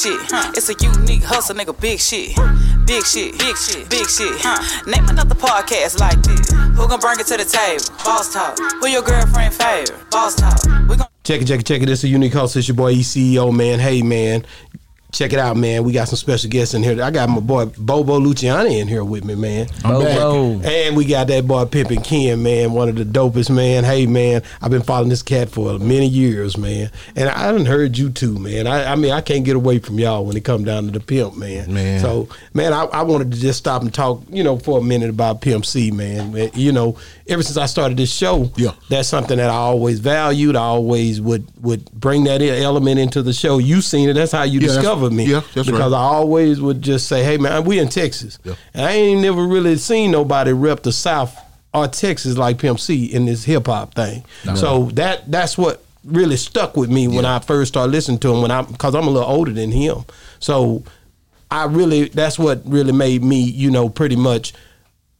shit. It's a unique hustle, nigga, big shit. Big shit, big shit, big shit. Name another podcast like this. Who gon' bring it to the table? Boss talk. Who your girlfriend favorite? Boss talk. We gon' Check it, check it, check it. This is a unique host. It's your boy ECEO, man. Hey, man. Check it out, man. We got some special guests in here. I got my boy Bobo Luciani in here with me, man. Bobo. And we got that boy Pimpin' Ken, man, one of the dopest, man. Hey, man, I've been following this cat for many years, man. And I haven't heard you too, man. I, I mean, I can't get away from y'all when it come down to the pimp, man. Man. So, man, I, I wanted to just stop and talk, you know, for a minute about Pimp C, man. You know, ever since I started this show, Yeah. that's something that I always valued. I always would would bring that element into the show. You seen it. That's how you Yeah, discovered me. yeah, that's because right. I always would just say, "Hey, man, we in Texas." Yeah. And I ain't never really seen nobody rep the South or Texas like Pimp C in this hip hop thing. So that that's what really stuck with me when I first started listening to him. When I because I'm a little older than him, so I really that's what really made me, you know, pretty much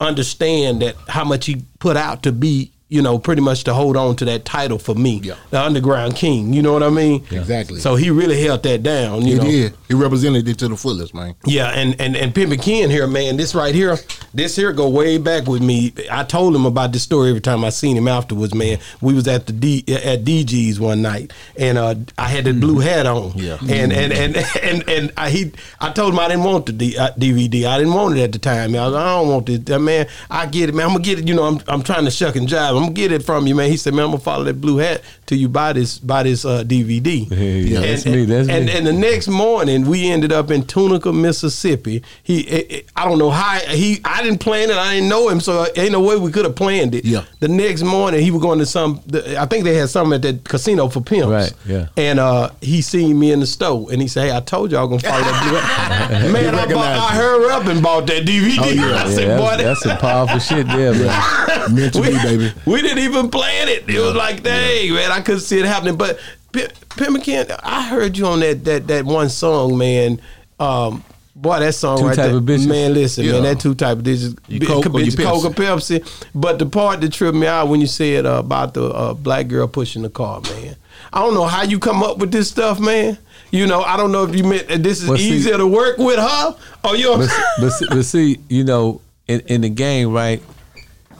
understand that how much he put out to be, you know, pretty much to hold on to that title for me, Yeah. the underground king. You know what I mean? Exactly. So he really held that down. You He know? did. He represented it to the fullest, man. Yeah, and and and Pimpin' Ken here, man. This right here, this here go way back with me. I told him about this story every time I seen him afterwards, man. We was at the D at DG's one night, and uh, I had the blue hat on. Yeah. and and and and and I, he, I told him I didn't want the D, uh, DVD. I didn't want it at the time. I, was, I don't want this, man. I get it, man. I'm gonna get it. You know, I'm I'm trying to shuck and jive. I'm gonna get it from you, man. He said, man, I'm gonna follow that blue hat till you buy this buy this uh, DVD. Yeah, that's and, me, that's and, me. And the next morning, we ended up in Tunica, Mississippi. He, it, it- I don't know how he. I didn't plan it. I didn't know him, so ain't no way we could have planned it. Yeah. The next morning, he was going to some. the- I think they had something at that casino for pimps. Right, yeah. And uh, he seen me in the store, and he said, "Hey, I told y'all gonna follow that." blue- hat." Man, I, bought, recognized I you. hurried up and bought that DVD. Oh, yeah. I Yeah, said, "Boy, that's, that- that's some powerful shit there, man. Meant to we, baby. We didn't even plan it. It was like, dang, man, I couldn't see it happening. But P- McKen, I heard you on that that that one song, man. Um, boy, that song Two right Type there, man. Listen, man, that two type of bitches, You Coke or you Coke or Pepsi? But the part that tripped me out when you said uh, about the uh, black girl pushing the car, man. I don't know how you come up with this stuff, man. You know, I don't know if you meant that this is see- easier to work with her or you. but, but, see- but see, you know, in, in the game, right?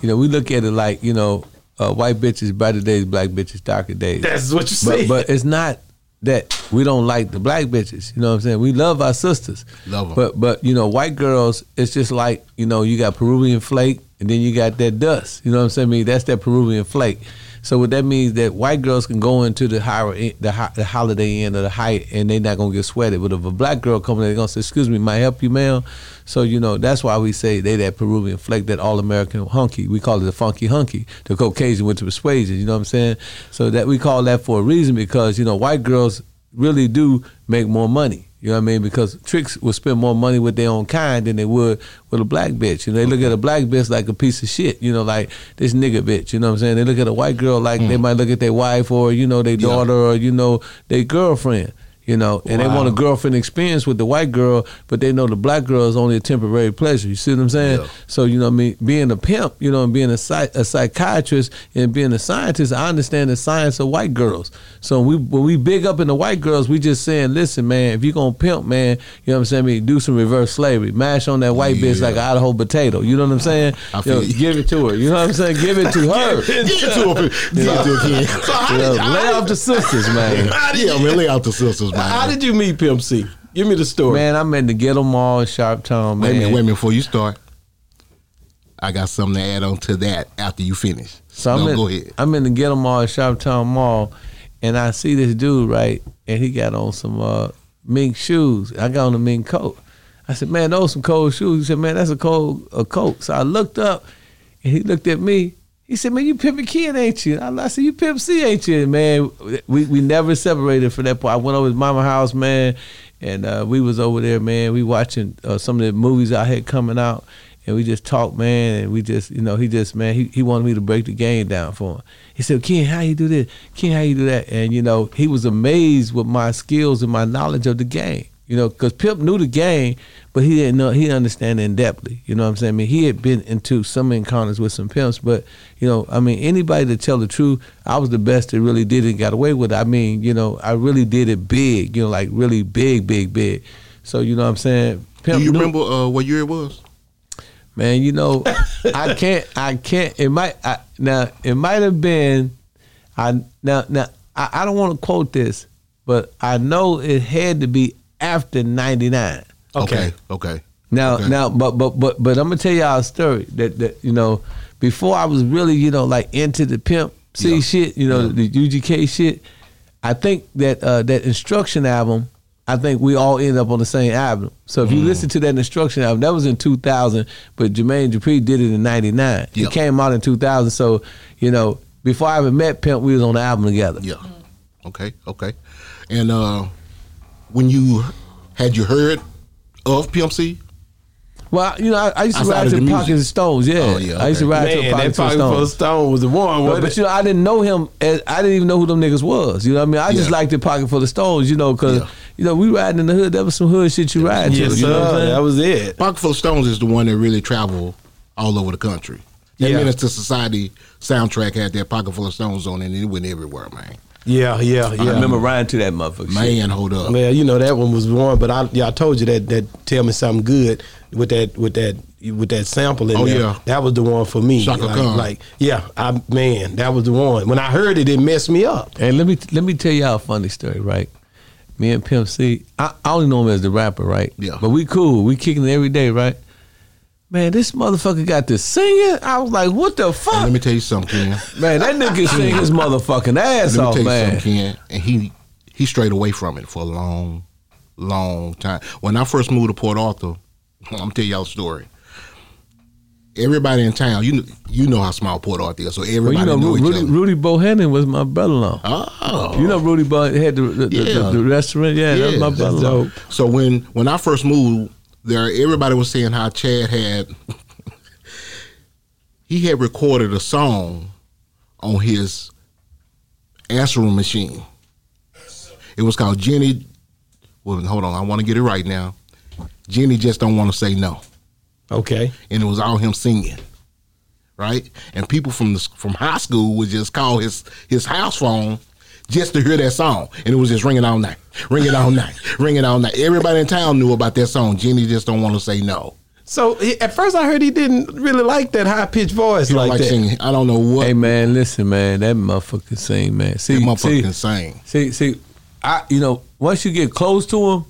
You know, we look at it like, you know, uh, white bitches, brighter days, black bitches, darker days. That's what you say. but, but it's not that we don't like the black bitches. You know what I'm saying? We love our sisters. Love 'em. But but you know, white girls, it's just like you know, you got Peruvian flake, and then you got that dust. You know what I'm saying? I mean, that's that Peruvian flake. So what that means that white girls can go into the higher the, the holiday end of the height, and they're not gonna get sweated. But if a black girl comes in, they're gonna say, "Excuse me, might I help you, ma'am?" So you know that's why we say they that Peruvian flake, that all American hunky. We call it the funky hunky, the Caucasian with the persuasion. You know what I'm saying? So that we call that for a reason because you know white girls really do make more money. You know what I mean? Because tricks will spend more money with their own kind than they would with a black bitch. You know, they look at a black bitch like a piece of shit. You know, like this nigga bitch. You know what I'm saying? They look at a white girl like they mm. might look at their wife or you know their daughter or you know their girlfriend. You know, and they want a girlfriend experience with the white girl, but they know the black girl is only a temporary pleasure. You see what I'm saying? Yeah. So you know, I mean, being a pimp, you know, and being a, psych- a psychiatrist and being a scientist, I understand the science of white girls. So we when we big up in the white girls, we just saying, listen, man, if you gonna pimp, man, you know what I'm saying? I mean, do some reverse slavery, mash on that white bitch like an Idaho potato. You know what I'm saying? I You know, give it to her. You know what I'm saying? Give it to her. Give it to him. Give it to him. so how You know, lay off the sisters, man. how did Yeah, man, lay out the sisters, man. How did you meet Pimp C? Give me the story. Man, I'm in the ghetto mall in Sharpstown, man. Wait a minute, wait a minute before you start. I got something to add on to that after you finish. So I'm in, go ahead. I'm in the Ghetto Mall, Sharpstown Mall, and I see this dude right, and he got on some uh, mink shoes. I got on a mink coat. I said, "Man, those some cold shoes." He said, "Man, that's a cold a coat." So I looked up, and he looked at me. He said, "Man, you Pimp Kid, ain't you?" I, said, "You Pimp C, ain't you?" Man, we we never separated from that point. I went over to mama house, man, and uh, we was over there, man. We watching uh, some of the movies I had coming out, and we just talked, man, and we just, you know, he just, man, he, he wanted me to break the game down for him. He said, Ken, how you do this? Ken, how you do that? And, you know, he was amazed with my skills and my knowledge of the game. You know, because Pimp knew the game, but he didn't know he didn't understand it in depthly. You know what I'm saying? I mean, he had been into some encounters with some pimps, but you know, I mean, anybody to tell the truth, I was the best that really did it and got away with it. I mean, you know, I really did it big. You know, like really big, big, big. So you know what I'm saying? Pimp Do you knew- remember uh, what year it was? Man, you know, I can't. I can't. It might I, now. It might have been. I now now. I, I don't want to quote this, but I know it had to be after '99. Okay. Okay. Now, Okay. now, but but but but I'm gonna tell y'all a story that that you know before I was really you know like into the pimp C Yeah. shit, you know the UGK shit. I think that uh, that instruction album. I think we all end up on the same album. So Mm. if you listen to that instruction album, that was in 2000, but Jermaine Dupri did it in '99. Yeah. It came out in 2000. So you know before I ever met Pimp, we was on the album together. Yeah. Okay. Okay. And uh, when you had you heard of Pimp C? Well, you know I, I used to Outside ride of to the the music. Pockets of Stones. Yeah, Oh, yeah, I used to okay. ride to the Man, that Pockets of pocket Stones. full of stone was the one. But, but you know, I didn't know him. As, I didn't even know who them niggas was. You know what I mean? I just Yeah. liked the pocket full of stones. You know, because Yeah. you know we riding in the hood. That was some hood shit you ride yes, to. You know what I'm sir. saying? That was it. Pocket Full of Stones is the one that really traveled all over the country. That Yeah. Menace II Society soundtrack had that Pocket Full of Stones on it, and it went everywhere, man. Yeah, yeah, yeah. I remember riding to that motherfucker. shit. Man, hold up. Well, you know that one was one, but I yeah I told you that that tell me something good with that with that with that sample in Oh, there. yeah. that was the one for me. Chaka like, Khan. like, yeah, I man, that was the one. When I heard it, it messed me up. And let me let me tell y'all a funny story, right? Me and Pimp C, I, I only know him as the rapper, right? Yeah. But we cool. We kicking it every day, right? Man, this motherfucker got to singing. I was like, what the And fuck? let me tell you something, Ken. man, that nigga sing his motherfucking ass Let me off, tell you man. something, Ken. And he he strayed away from it for a long, long time. When I first moved to Port Arthur, I'm gonna tell y'all a story. Everybody in town, you know, you know how small Port Arthur is, so Well, everybody you know, know each Rudy, other. Rudy Bohannon was my brother-in-law. Oh, You know, Rudy Bo had the the, the, Yeah. the, the restaurant. Yeah, that was my brother-in-law. So when when I first moved there, everybody was saying how Chad had he had recorded a song on his answering machine. It was called Jenny. Well, hold on, I want to get it right now. Jenny just don't want to say no, Okay, and it was all him singing, right? And people from the from high school would just call his his house phone just to hear that song, and it was just ringing all night, ringing all night, ringing all night. Everybody in town knew about that song. Jenny just don't want to say no. so he, at first I heard he didn't really like that high pitched voice He like, like that. singing. I don't know what Hey man, listen, man, that motherfucker sing, man. See, that motherfucker see, sing. see, see, I, you know, once you get close to him,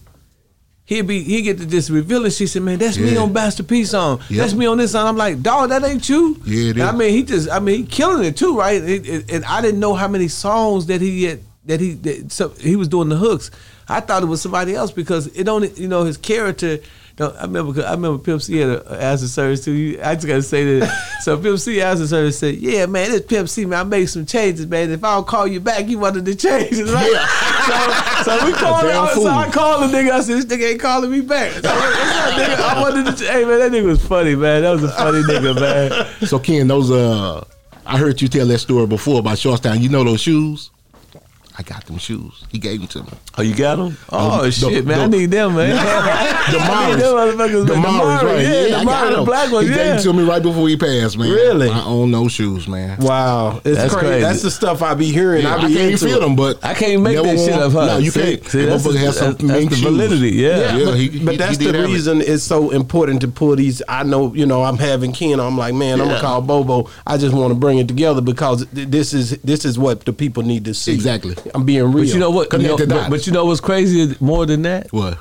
he'll be he get to just revealing. She said, "Man, that's me Yeah. on Master P song. Yeah. That's me on this song." I'm like, "Dog, that ain't you." Yeah, it And I mean, he just, I mean, he killing it too, right? It- it- and I didn't know how many songs that he had that he that, so he was doing the hooks. I thought it was somebody else because it only, you know, his character. Don't- I remember, I remember Pimp C had a answer service too. You- I just gotta say that. so Pimp C answer service said, "Yeah, man, this Pimp C, man, I made some changes, man. If I don't call you back, you wanted the changes, right? so, so we called. So I called the nigga. I said, "This nigga ain't calling me back." So, what's up, nigga? I wanted to. Hey, man, that nigga was funny, man. That was a funny nigga, man. So Ken, those uh, I heard you tell that story before about Sharpstown. You know those shoes? I got them shoes. He gave them to me. Oh, you got them? Oh, the- shit, man, the- I need them, man. The I motherfuckers, The man. Mauris, right? yeah, Yeah, the I Mauris, the black ones, He gave them to me right before he passed, man. Really? I own those shoes, man. Wow, it's That's crazy. crazy. That's the stuff I be hearing. Yeah, I I be can't into feel them, but I can't make that shit up. Huh? No, you See- can't. See, That that's, the, has some that's, that's the validity. Yeah. Yeah, but, he- he- that's he the reason it's so important to pull these. I know, you know, I'm having Ken. I'm like, man, I'm gonna call Bobo. I just want to bring it together because th- this is this is what the people need to see. Exactly. I'm being real. But you know what? You know, but, but you know what's crazy more than that? What?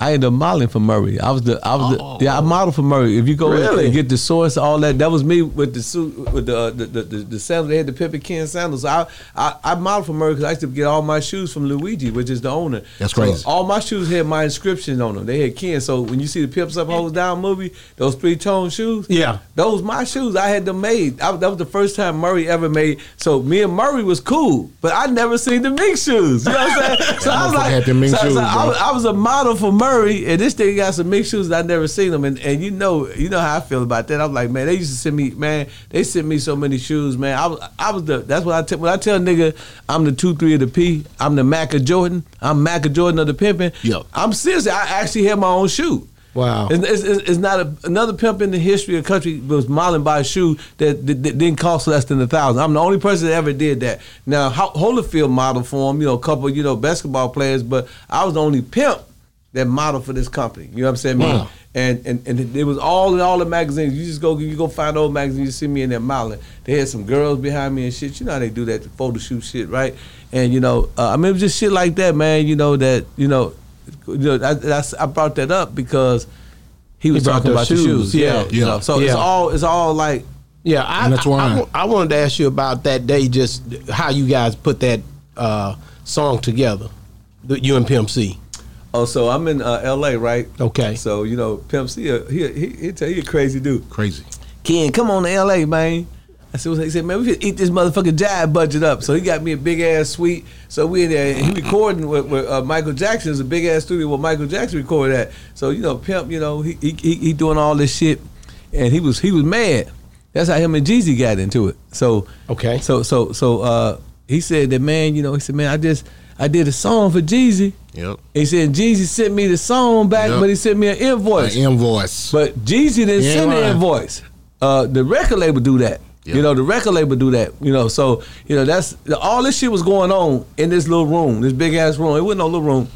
I ended up modeling for Mauri. I was the, I was Oh. the, yeah, I modeled for Mauri. If you go Really? and get the source, all that, that was me with the suit, with the uh, the, the, the, the sandals. They had the Pimpin' Ken sandals. I, I, I modeled for Mauri because I used to get all my shoes from Luigi, which is the owner. That's So crazy. all my shoes had my inscription on them. They had Ken. So when you see the Pimps Up, Hoes Down movie, those three tone shoes, Yeah. those my shoes. I had them made. I, that was the first time Mauri ever made. So me and Mauri was cool, but I never seen the Mink shoes. You know what I'm saying? So I was like, had them Mink so, shoes, so I, was, I was a model for Mauri. Mauri, and this thing got some mixed shoes. I never seen them, and, and you know, you know how I feel about that. I'm like, man, they used to send me, man, they sent me so many shoes, man. I was, I was the. That's what I tell when I tell nigga, I'm the two three of the P. I'm the Mac of Jordan. I'm Mac of Jordan of the pimping. Yep. I'm serious. I actually have my own shoe. Wow. It's, it's, it's- not a, another pimp in the history of country was modeling by a shoe that, that, that didn't cost less than a thousand. I'm the only person that ever did that. Now Ho- Holyfield modeled for him, you know, a couple, you know, basketball players, but I was the only pimp that model for this company. You know what I'm saying? Wow. And and and it was all in all the magazines. You just go you go find old magazines, you see me in there modeling. They had some girls behind me and shit. You know how they do that the photo shoot shit, right? And you know, uh, I mean, it was just shit like that, man. You know that you know, you know, I, that's- I brought that up because he was He talking those about the shoes, shoes. yeah. you know. So it's all it's all like Yeah, I, And that's why- I, wa- I wanted to ask you about that day, just how you guys put that uh, song together, the, you and Pimp C. oh, so I'm in uh, L.A. right? Okay. So you know, Pimp C, uh, he he he tell you a crazy dude. Crazy. Ken, come on to LA, man. I said, he said, man, we should eat this motherfucking Jive budget up. So he got me a big ass suite. So we in there, and he recording with, with uh, Michael Jackson. It's a big ass studio where Michael Jackson recorded at. So you know, Pimp, you know, he he, he he doing all this shit, and he was he was mad. That's how him and Jeezy got into it. So Okay. so so so uh, he said that man, you know, he said, man, I just I did a song for Jeezy. Yep. He said Jeezy sent me the song back, Yep. but he sent me an invoice. An invoice. But Jeezy didn't Yeah, send the right. invoice. Uh, the record label do that. Yeah. You know, the record label do that. You know, so you know that's all this shit was going on in this little room, this big ass room. It wasn't no little room.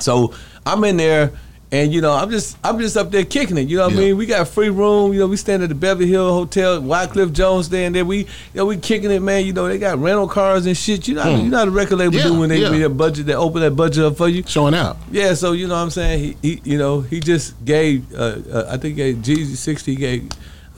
So I'm in there, and you know, I'm just I'm just up there kicking it. You know what I mean? We got free room. You know, we stand at the Beverly Hill Hotel. Wycliffe Jones staying there. We you know we kicking it, man. You know, they got rental cars and shit. You know, you know how the record label Hmm. Yeah, do when they yeah. their budget, they open that budget up for you. Showing out. Yeah, so you know what I'm saying? He, he you know, he just gave uh, uh, I think he gave Jeezy 60, he gave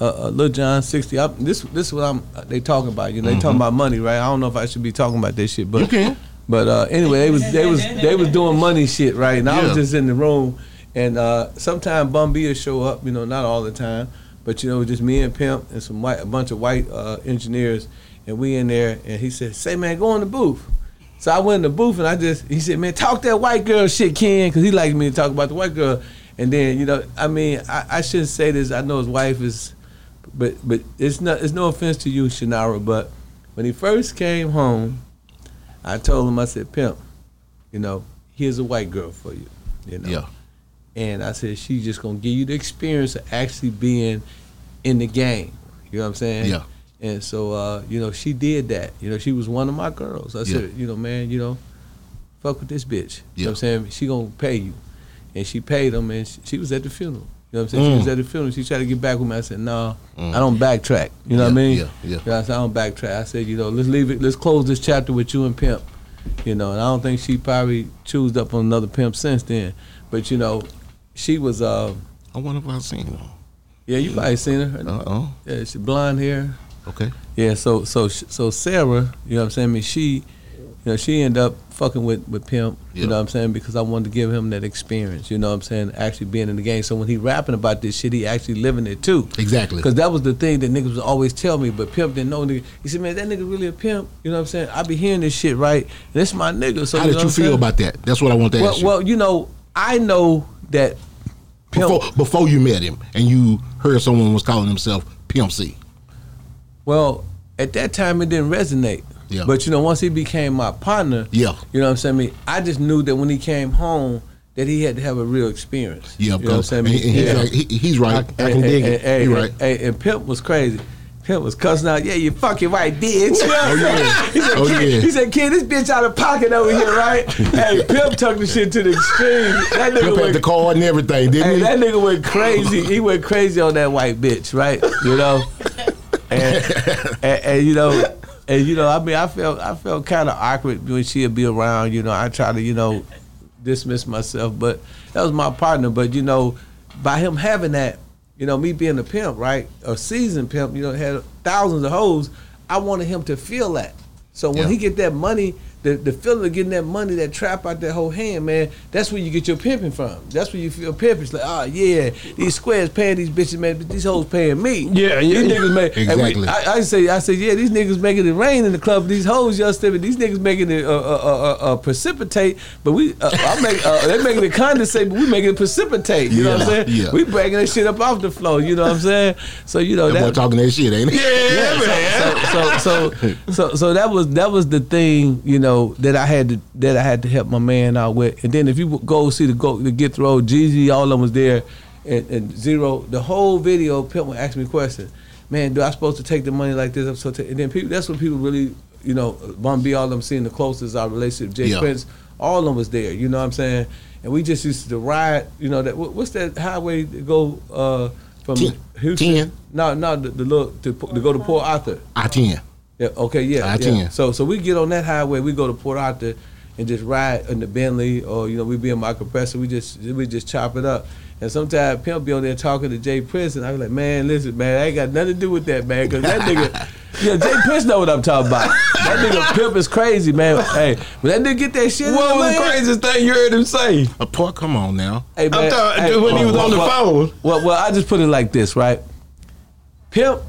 uh, uh, Lil Jon 60. I, this this is what I'm they talking about. You know, they talking about money, right? I don't know if I should be talking about this shit, but Mm-hmm. You can. But uh, anyway, they was they was they was doing money shit, right? And I was just in the room and uh sometime Bun B will show up, you know, not all the time, but you know, just me and Pimp and some white a bunch of white uh, engineers and we in there and he said, Say man, go in the booth. So I went in the booth and I just he said, man, talk that white girl shit, Ken, because he likes me to talk about the white girl. And then you know, I mean, I, I shouldn't say this. I know his wife is, but but it's not. It's no offense to you, Chinara, but when he first came home, I told him I said, Pimp, you know, here's a white girl for you. You know, Yeah. And I said she's just gonna give you the experience of actually being in the game. You know what I'm saying? Yeah. And so, uh, you know, she did that. You know, she was one of my girls. I said, Yeah. you know, man, you know, fuck with this bitch. You know what I'm saying? She gonna pay you. And she paid him and she, she was at the funeral. You know what I'm saying? She was Mm. at the funeral. She tried to get back with me. I said, no, I don't backtrack. You know what I mean? yeah, yeah. You know, I said, I don't backtrack. I said, you know, let's leave it, let's close this chapter with you and Pimp. You know, and I don't think she probably choosed up on another pimp since then. But you know, she was uh I wonder if I've seen her. yeah, you probably seen her. Uh oh. Yeah, she blonde hair. Okay. Yeah, so so so Sarah, you know what I'm saying? I mean, she, you know, she ended up fucking with with Pimp. You know what I'm saying? Because I wanted to give him that experience. You know what I'm saying? Actually being in the game. So when he rapping about this shit, he actually living it too. Exactly. Because that was the thing that niggas would always tell me, but Pimp didn't know. Nigga. He said, "Man, that nigga really a pimp." You know what I'm saying? I be hearing this shit right. And this my nigga. So How you did know you feel saying? about that? That's what I want to Well, ask you. well, you know, I know that Pimp. before, before you met him and you heard someone was calling himself Pimp C. Well, at that time it didn't resonate. Yeah. But you know, once he became my partner, Yeah. you know what I'm saying? I, mean, I just knew that when he came home, that he had to have a real experience. Yeah, you know what I'm saying? and, and he's, Yeah. right, he, he's right. I- I can dig it. Hey, You hey, right. hey, and Pimp was crazy. Pimp was cussing out, yeah, you fucking right, bitch. Oh, yeah. He said, Oh, kid, yeah. he said, kid, this bitch out of pocket over here, right? hey, Pimp took the shit to the extreme. That nigga Pimp had went the card and everything, didn't Hey, he? that nigga went crazy. He went crazy on that white bitch, right? You know, and, and, and, you know, and you know, I mean, I felt I felt kind of awkward when she'd be around. You know, I try to you know dismiss myself, but that was my partner. But you know, by him having that, you know, me being a pimp, right, a seasoned pimp, you know, had thousands of hoes. I wanted him to feel that. So when Yeah. he get that money the, the feeling of getting that money, that trap out that whole hand, man, that's where you get your pimping from. That's where you feel pimping. It's like, oh yeah, these squares paying these bitches, man, but these hoes paying me. Yeah, yeah, these yeah. niggas make and we- Exactly. I, I say, I say, yeah, these niggas making it rain in the club. These hoes, y'all stepping. These niggas making it uh, uh, uh, uh, precipitate, but we, uh, I make, uh, they making it condensate, but we making it precipitate. You know what I'm saying? yeah. We breaking that shit up off the floor. You know what I'm saying? So you know That that. talking that shit, ain't he? Yeah, man. So, so so so so that was that was the thing you know that I had to that I had to help my man out with. And then if you go see the go the get throw, Jeezy, all of them was there, and, and Z-Ro. The whole video, Pimp would ask me questions. Man, do I supposed to take the money like this? I'm so ta-" and then people. That's when people really, you know, Bun B, all of them seeing the closest our relationship. Jay Yeah. Prince, all of them was there. You know what I'm saying? And we just used to ride. You know that what- what's that highway to go uh, from Ten. Houston? Ten. No, no, the, the look to, to go to Port Arthur. I ten. Yeah. Okay. Yeah. I yeah. So so we get on that highway. We go to Port Arthur and just ride in the Bentley, or you know, we be in my Kompressor. We just we just chop it up. And sometimes Pimp be on there talking to J. Prince, and I be like, man, listen, man, I ain't got nothing to do with that, man, because that nigga, yeah, J. Prince know what I'm talking about. That nigga Pimp is crazy, man. Hey, when that nigga get that shit, What was the craziest thing you heard him say? A poor, come on now. Hey, I'm talking hey, when he was well, on the well, phone. Well, well, I just put it like this, right? Pimp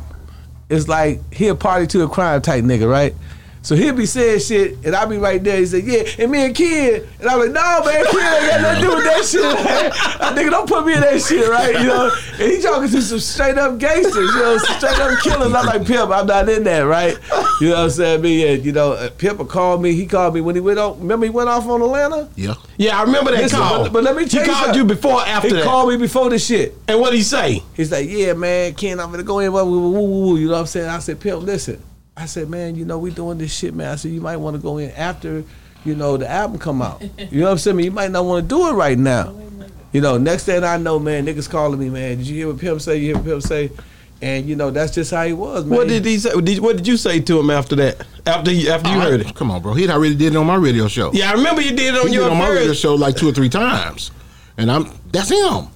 is like he a party to a crime type nigga, right? So he'll be saying shit, and I'll be right there. He say, "Yeah," and me and Kid, and I'm like, "No, man, Kid ain't got nothing to do with that shit, man. Uh, nigga, don't put me in that shit, right? You know?" And he talking to some straight up gangsters, you know, some straight up killers. I'm like, "Pimp, I'm not in that, right?" You know what I'm saying? Me, and you know, uh, Pimp will call me. He called me when he went on. Remember, he went off on Atlanta. Yeah. Yeah, I remember that Listen, call. but- but let me he tell you called something. you before after He that. called me before the shit. and what he say? He's like, yeah, man, Ken, I'm gonna go in. Woo, woo, woo, woo, You know what I'm saying? I said, Pimp, listen. I said, man, you know, we doing this shit, man. I said, you might want to go in after, you know, the album come out. You know what I'm saying? You might not want to do it right now. You know, next thing I know, man, niggas calling me, man. Did you hear what Pimp say? You hear what Pimp say? And you know, that's just how he was, man. What did he say? Did, what did you say to him after that? After you, after you All heard it? Come on, bro. He already did it on my radio show. Yeah, I remember you did it on he did your it on my radio show like two or three times, and I'm that's him.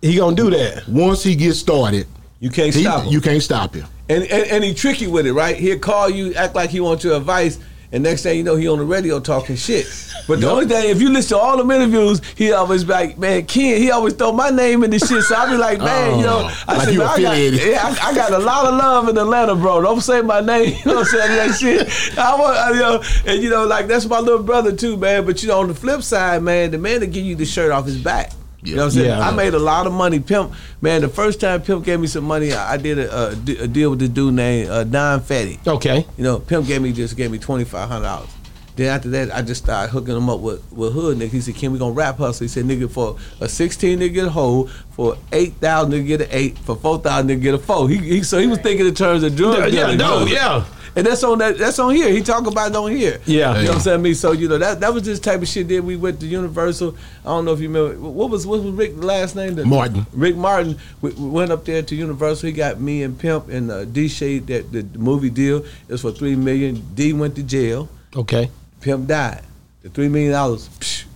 He gonna do that. Once he gets started, You can't he, stop him. you can't stop him. And, and and he tricky with it, right? He'll call you, act like he wants your advice, and next thing you know, he on the radio talking shit. But the only thing, if you listen to all them interviews, he always be like, man, Ken, he always throw my name in this shit. So I be like, man, oh, you know, Oh, I like said, you I got, yeah, I, I got a lot of love in Atlanta, bro. Don't say my name, you know what I'm saying? That shit. I want, I, you know, and you know, like that's my little brother too, man. But you know, on the flip side, man, the man to give you the shirt off his back. You know what I'm saying? Yeah. I made a lot of money. Pimp, man, the first time Pimp gave me some money, I I did a, a, a deal with this dude named uh, Don Fetty. Okay. You know, Pimp gave me just gave me twenty five hundred dollars. Then after that, I just started hooking him up with, with hood niggas. He said, "Can we gonna rap hustle?" He said, "Nigga, for a sixteen nigga get a hole, for eight thousand nigga get an eight, for four thousand nigga get a four." He, he so he was thinking in terms of drug Yeah, dealing. no, yeah. And that's on that. That's on here. He talk about it on here. Yeah. you know what I'm saying. Me, so you know that that was this type of shit. Then we went to Universal. I don't know if you remember what was what was Rick's last name? The- Martin. Rick Martin. We, we went up there to Universal. He got me and Pimp and uh, D Shade that the movie deal. is for three million. D went to jail. Okay. Pimp died. The three million dollars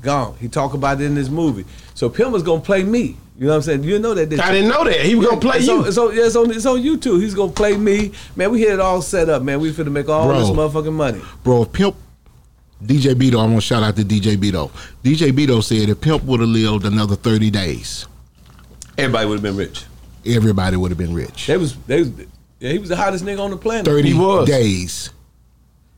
gone. He talked about it in this movie. So Pimp was gonna play me. You know what I'm saying? You know that. didn't I didn't know that. He was gonna play you. On, yeah, it's, on, it's on YouTube. He's gonna play me. Man, we had it all set up, man. We finna make all Bro. this motherfucking money. Bro, if Pimp, DJ Beto, I'm gonna shout out to DJ Beto. DJ Beto said if Pimp would have lived another 30 days, Everybody would have been rich. everybody would have been rich. They was they was yeah, he was the hottest nigga on the planet. 30 He was. days.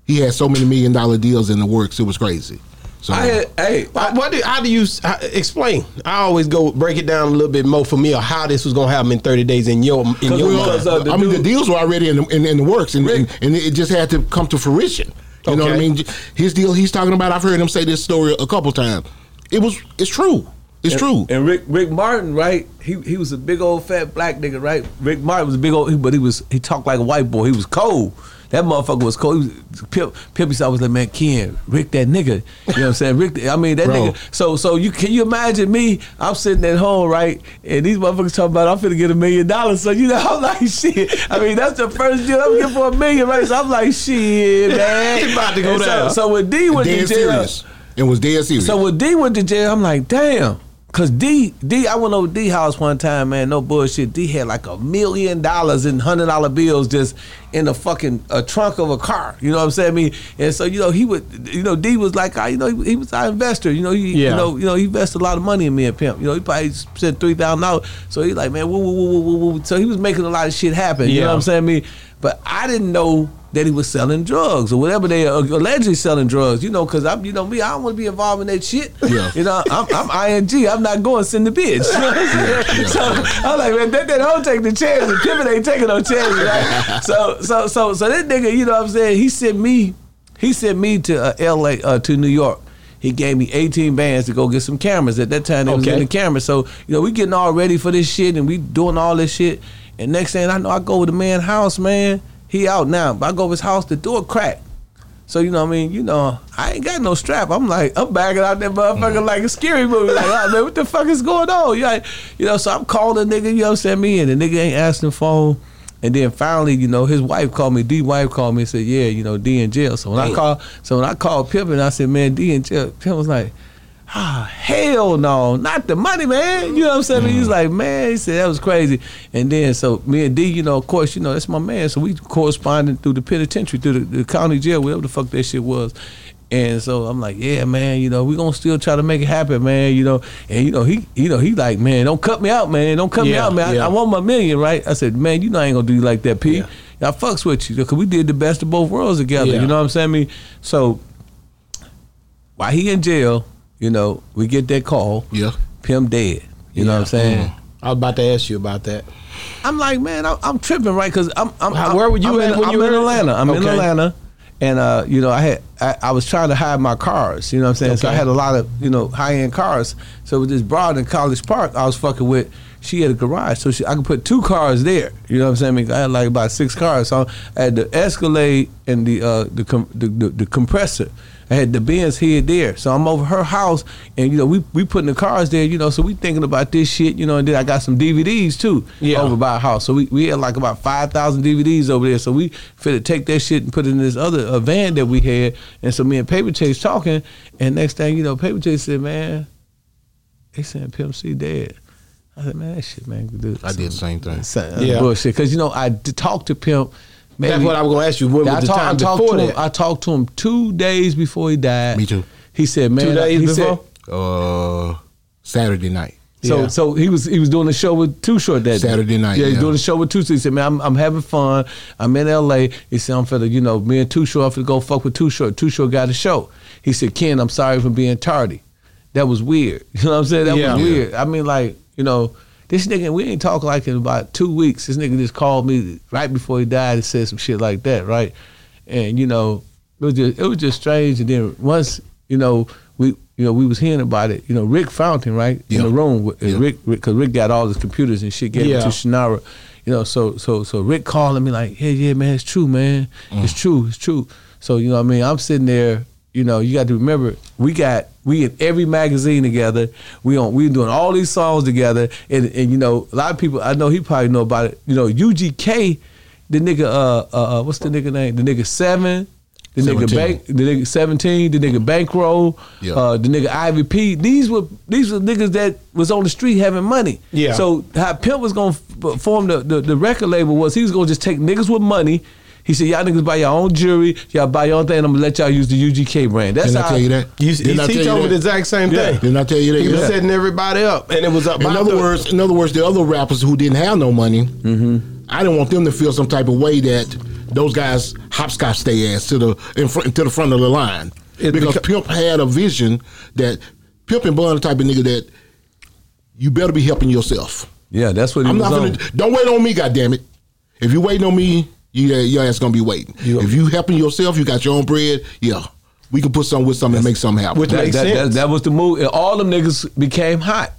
He had so many million dollar deals in the works, it was crazy. So I had hey, Why- What do, how do you how, explain? I always go break it down a little bit more for me, or how this was gonna happen in thirty days in your in 'Cause your mind. was, uh, the I mean, the deals were already in the, in, in the works, and, and, and it just had to come to fruition. You know what I mean? His deal he's talking about, I've heard him say this story a couple times. It was, it's true. It's and, true. And Rick Rick Martin, right? He he was a big old fat black nigga, right? Rick Martin was a big old, but he was he talked like a white boy. He was cold. That motherfucker was cold. He was, used to always like, man, Ken, Rick, that nigga. You know what I'm saying? Rick, I mean that Bro. nigga. So so you can you imagine me? I'm sitting at home, right? And these motherfuckers talking about I'm finna get a million dollars. So you know I'm like shit. I mean that's the first deal I'm getting for a million, right? So I'm like shit, man. He about to go And so, down. So when D went to jail, serious. It was dead serious. so when D went to jail, I'm like, damn. Cause D D I went over D house one time, man. No bullshit. D had like a million dollars in hundred dollar bills just in the fucking uh, trunk of a car. You know what I'm saying? I mean, and so you know he would, you know, D was like, I, you know, he, he was our investor. You know, he, Yeah. you know, you know, he invested a lot of money in me and Pimp. You know, he probably spent three thousand dollars. So he like, man, woo, woo, woo, woo, woo, woo. so he was making a lot of shit happen. You know what I'm saying? I mean, but I didn't know that he was selling drugs or whatever they are allegedly selling drugs. You know, because I'm, you know, me, I don't want to be involved in that shit. Yeah. You know, I'm, I'm ing. I'm not going to send the bitch. You know what I'm saying? So I'm like, man, that, that don't take the chance. Pimpin' ain't taking no chances, right? So, so, so, so that nigga, you know what I'm saying? He sent me, he sent me to uh, L.A. Uh, to New York. He gave me 18 bands to go get some cameras. At that time, they was Okay. the cameras. So, you know, we getting all ready for this shit and we doing all this shit. And next thing I know, I go to the man's house, man. He out now, but I go to his house, the door crack. So you know, what I mean, you know, I ain't got no strap. I'm like, I'm backing out that motherfucker like a scary movie. Like, oh man, what the fuck is going on? You, like, you know, so I'm calling the nigga, you know, what I'm saying me, and the nigga ain't answering the phone. And then finally, you know, his wife called me. D wife called me and said, "Yeah, you know, D in jail." So when I Damn. called, so when I called Pippin, I said, "Man, D in jail." Pippin was like, ah, hell no, not the money, man. You know what I'm saying? He was like, man, he said that was crazy. And then so me and D, you know, of course, you know, that's my man. So we corresponded through the penitentiary, through the, the county jail, whatever the fuck that shit was. And so I'm like, yeah, man, you know, we gonna still try to make it happen, man, you know. And you know, he, you know, he like, man, don't cut me out, man, don't cut me out, man. I, yeah. I want my million, right? I said, man, you know, I ain't gonna do you like that, P. Yeah. I fucks with you because we did the best of both worlds together. Yeah. You know what I'm saying? I mean, so while he in jail, you know, we get that call. Yeah. Pim dead. You know what I'm saying? Mm-hmm. I was about to ask you about that. I'm like, man, I'm, I'm tripping, right? Because I'm, I'm, where were you I'm at in, when I'm you in Atlanta. I'm in Atlanta, and uh, you know, I had I, I was trying to hide my cars. You know what I'm saying? So I had a lot of you know high end cars. So with this broad in College Park, I was fucking with. She had a garage, so she, I could put two cars there. You know what I'm saying? I, mean, I had like about six cars. So I had the Escalade and the uh, the, com- the, the the Kompressor. I had the Benz head there. So I'm over her house, and you know we we putting the cars there. You know, so we thinking about this shit. You know, and then I got some DVDs too Yeah. over by her house. So we, we had like about five thousand DVDs over there. So we fit to take that shit and put it in this other uh, van that we had. And so me and Paper Chase talking, and next thing you know, Paper Chase said, "Man, they saying Pimp C dead." I said, "Man, that shit, man." Dude, I did the same thing. yeah. Yeah. bullshit. Because you know I talked to Pimp. Maybe, That's what I was gonna ask you. When Yeah, was the I, talk- time I talked before to that? him. I talked to him two days before he died. Me too. He said, "Man, Two days he before. Said, Uh, Saturday night. So Yeah. so he was he was doing a show with Too Short that day. Saturday night, Yeah, he's yeah. doing a show with Too Short. He said, "Man, I'm, I'm having fun. I'm in L.A." He said, "I'm finna, you know, me and Too Short, I'm finna go fuck with Too Short. Too Short got a show." He said, "Ken, I'm sorry for being tardy. That was weird. You know what I'm saying? That Yeah. was weird. I mean, like, you know." This nigga, we ain't talking like in about two weeks. This nigga just called me right before he died and said some shit like that, right? And you know, it was just it was just strange. And then once you know we you know we was hearing about it, you know Rick Fountain right in the room with Yeah. Rick because Rick got all his computers and shit gave Yeah. it to Chinara, you know. So so so Rick calling me like, yeah yeah man, it's true man, it's mm. true it's true. So you know what I mean I'm sitting there. You know, you got to remember, we got we in every magazine together. We on we doing all these songs together, and and you know, a lot of people I know he probably know about it. You know, UGK, the nigga, uh, uh, uh what's the nigga name? The nigga Seven, the nigga Bank, the nigga Seventeen, the nigga Bankroll, Yeah. uh, the nigga Ivy P. These were these were niggas that was on the street having money. Yeah. So how Pimp was gonna form the, the the record label was he was gonna just take niggas with money. He said, "Y'all niggas buy your own jewelry, y'all buy your own thing. and I'm gonna let y'all use the UGK brand." That's Didn't how I tell you that? You, Didn't I he tell you told me that? the exact same Yeah. thing. Didn't I tell you that? He was Yeah. setting everybody up, and it was up. In other the- words, in other words, the other rappers who didn't have no money, mm-hmm. I didn't want them to feel some type of way that those guys hopscotch their ass to the in front to the front of the line It because beca- Pimp had a vision that Pimp and Bun the type of nigga that you better be helping yourself. Yeah, that's what he I'm was not on. gonna don't wait on me, goddamn it. If you waiting on me, you, uh, your ass gonna be waiting. You- if you helping yourself, you got your own bread. Yeah, we can put something with something and make something happen. Which that, makes that, sense. that, that was the move. And all them niggas became hot.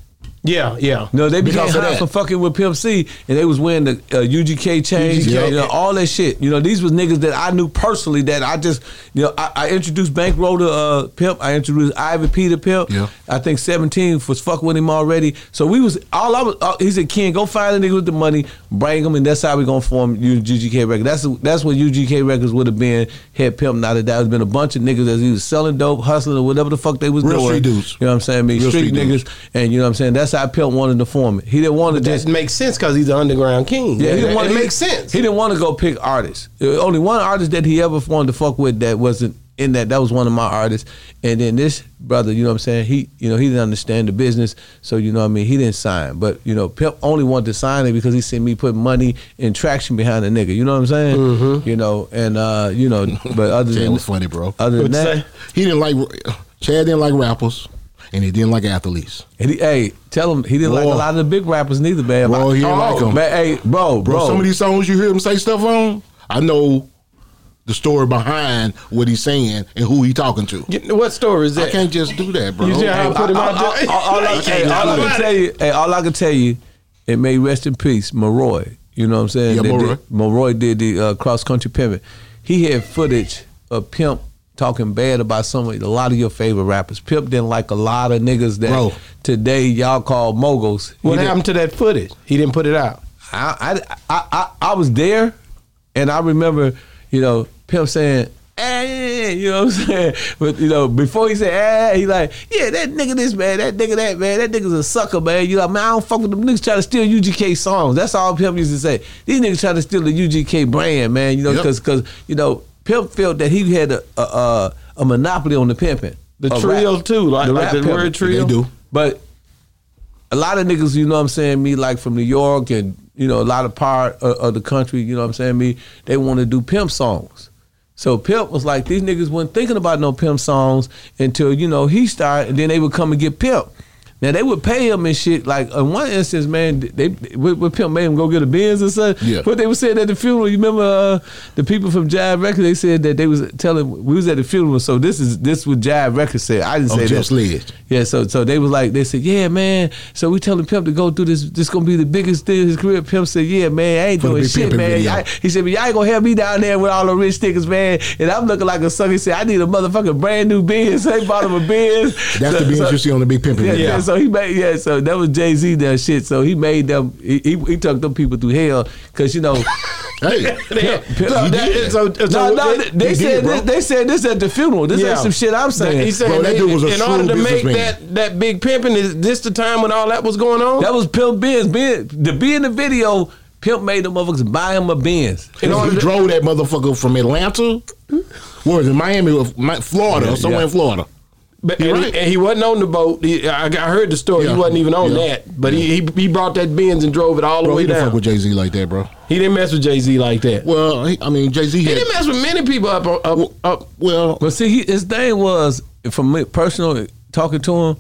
Yeah, yeah. No, they became hot that. for fucking with Pimp C, and they was wearing the uh, UGK chains, UGK. you know, all that shit. You know, these was niggas that I knew personally that I just, you know, I, I introduced Bankroll to uh, Pimp. I introduced Ivy P to Pimp. Yeah. I think 17 was fucking with him already. So we was all I was. Uh, he said, "Ken, go find a nigga with the money, bring him, and that's how we gonna form UGK Records." That's that's what UGK Records would have been. Had Pimp not that there's been a bunch of niggas that he was selling dope, hustling, or whatever the fuck they was Real doing. street dudes. You know what I'm saying? I mean, Real street, street niggas, and you know what I'm saying. That's how Pimp wanted to form it. He didn't want to That just. makes sense because he's an underground king. Yeah, he didn't want to make sense. He didn't want to go pick artists. There was Only one artist that he ever wanted to fuck with that wasn't in that. That was one of my artists. And then this brother, you know what I'm saying? He, you know, he didn't understand the business, so you know what I mean. He didn't sign, but you know, Pimp only wanted to sign it because he seen me put money and traction behind the nigga. You know what I'm saying? Mm-hmm. You know, and uh, you know, but other Chad than was funny, bro. other than that, say? He didn't like Chad didn't like rappers, and he didn't like athletes. and he, hey, tell him he didn't like a lot of the big rappers neither, man. Bro, he didn't Oh, them, Man, hey, bro, Bro, bro, some of these songs you hear him say stuff on, I know the story behind what he's saying and who he talking to. What story is that? I can't just do that, bro. You see how I put him out there? all, all I, You hey, can't all I can tell you, hey, all I can tell you, it may rest in peace, Maroy. You know what I'm saying? Yeah, Maroy. Did, Maroy did the uh, cross country pimping. He had footage of Pimp talking bad about some of a lot of your favorite rappers. Pimp didn't like a lot of niggas that Bro. today y'all call moguls. He What didn't- happened to that footage? He didn't put it out. I, I, I, I, I was there, and I remember, you know, Pimp saying, eh, "Hey," you know what I'm saying? But you know, before he said, eh, "Hey," he like, "Yeah, that nigga this man, that nigga that man, that nigga's a sucker, man." You like, man, I don't fuck with them niggas trying to steal UGK songs. That's all Pimp used to say. These niggas trying to steal the UGK brand, man. You know, Yep. because because you know, Pimp felt that he had a a, a, a monopoly on the pimping. The A trio rap- too, like, the like rap the word trio. They do. But a lot of niggas, you know what I'm saying, me like from New York and, you know, a lot of part of, of the country, you know what I'm saying, me, they want to do pimp songs. So Pimp was like, these niggas weren't thinking about no pimp songs until, you know, he started, and then they would come and get Pimp. Now they would pay him and shit. Like in one instance, man, they with, with Pimp made him go get a Benz or something. Yeah. What they were saying at the funeral, you remember uh, the people from Jive Records? They said that they was telling we was at the funeral. So this is this what Jive Records said. I didn't Of say Jeff that. Yeah, so so they was like they said, yeah, man. So we telling Pimp to go through this. This gonna be the biggest thing in his career. Pimp said, yeah, man, I ain't For doing shit, man. I- he said, but y'all ain't gonna have me down there with all the rich niggas, man. And I'm looking like a sucker. He said, I need a motherfucking brand new Benz. They bought him a Benz. That's So- the beans so- you see on the big pimping. yeah, yeah. So he made yeah. So that was Jay Z that shit. So he made them. He he, he took them people through hell because you know. Hey, Yeah. Pimp- So that- so- so no, they- they, said did, this, they said this at the funeral. This Yeah. ain't some shit I'm saying. He said Bro, that dude was a in order to make businessman. that that big pimping. Is this the time when all that was going on? That was Pimp Benz. Ben, to be in the video, Pimp made the motherfuckers buy him a Benz. in order he to- drove that motherfucker from Atlanta. Hmm? Where is it? Miami or Florida, Yeah, or somewhere yeah. in Florida. But, and, right. he, and he wasn't on the boat. He, I, I heard the story. Yeah. He wasn't even on Yeah. that. But he, he he brought that Benz and drove it all the way he didn't down. fuck with Jay Z like that, bro. he didn't mess with Jay Z like that. Well, he, I mean, Jay Z he had. didn't mess with many people up on- up up. Well, But see, he, his thing was, from me personal talking to him,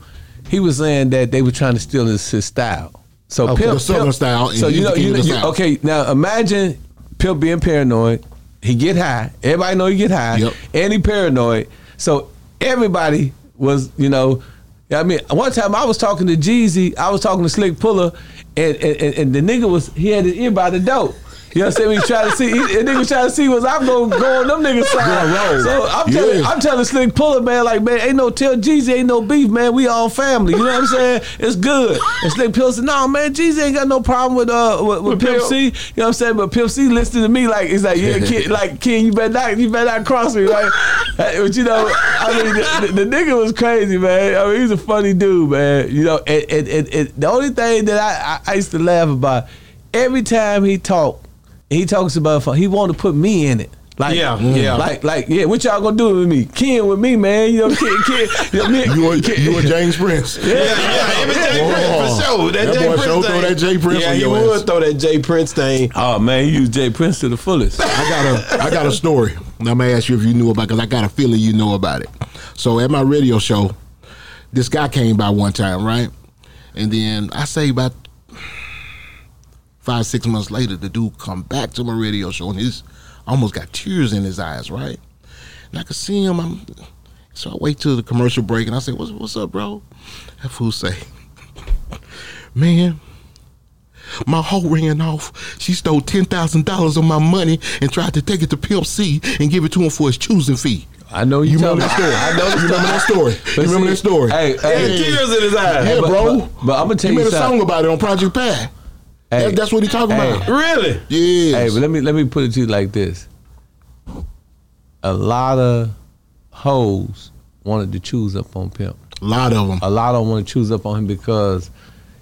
he was saying that they were trying to steal his, his style. So Okay. Pimp, The Southern Pimp- style, and So you know, you know, you- okay. Now imagine Pimp being paranoid. He get high. Everybody know he get high. Yep. And he paranoid. So everybody was, you know. I mean, one time I was talking to Jeezy, I was talking to Slick Pulla, and and, and, the nigga was he had his ear by the dope. You know what I'm saying? He trying to see, he, the nigga was trying to see was I'm gonna go on them niggas side. roll. So I'm telling, Yeah. I'm telling Slick Pulla, man, like, man, ain't no tell Jeezy ain't no beef, man. We all family. You know what I'm saying? It's good. And Slick Pulla said, no, man, Jeezy ain't got no problem with uh with, with With Pimp Pimp. C. You know what I'm saying? But Pimp C listened to me like it's like, yeah, kid, like King, you better not, you better not cross me, right? But you know, I mean, the, the, the nigga was crazy, man. I mean, he's a funny dude, man. You know, and, and, and, and the only thing that I, I, I used to laugh about every time he talked, he talks about he wanted to put me in it. Like, Yeah, mm. yeah. like, like, yeah. What y'all gonna do with me? Ken with me, man. You know, Ken, Ken, you know, me, you were, Ken- you were James Prince. Yeah, yeah, every Jay Whoa. Prince for sure. That, That Jay boy Prince sure thing. throw that J. Prince Yeah, on he would ass. throw that J. Prince thing. Oh man, he used J. Prince to the fullest. I got a I got a story. Now, I'm gonna ask you if you knew about it, because I got a feeling you know about it. So at my radio show, this guy came by one time, right? And then I say about five six months later, the dude come back to my radio show and he's almost got tears in his eyes, right? And I could see him. I'm so I wait till the commercial break and I say, "What's what's up, bro?" That fool say, Man, my hoe ran off. She stole ten thousand dollars of my money and tried to take it to Pimp C and give it to him for his choosing fee. I know You you, remember that story? I know You remember that story? You remember see, that story? Hey, He hey, had tears in his eyes. Yeah, but- bro. but- but I'ma tell he you made a something. song about it on Project Pat. Hey, That- that's what he talking Hey. about. Really? Yeah. Hey, but let me let me put it to you like this. A lot of hoes wanted to choose up on Pimp. a lot of them. A lot of them want to choose up on him because,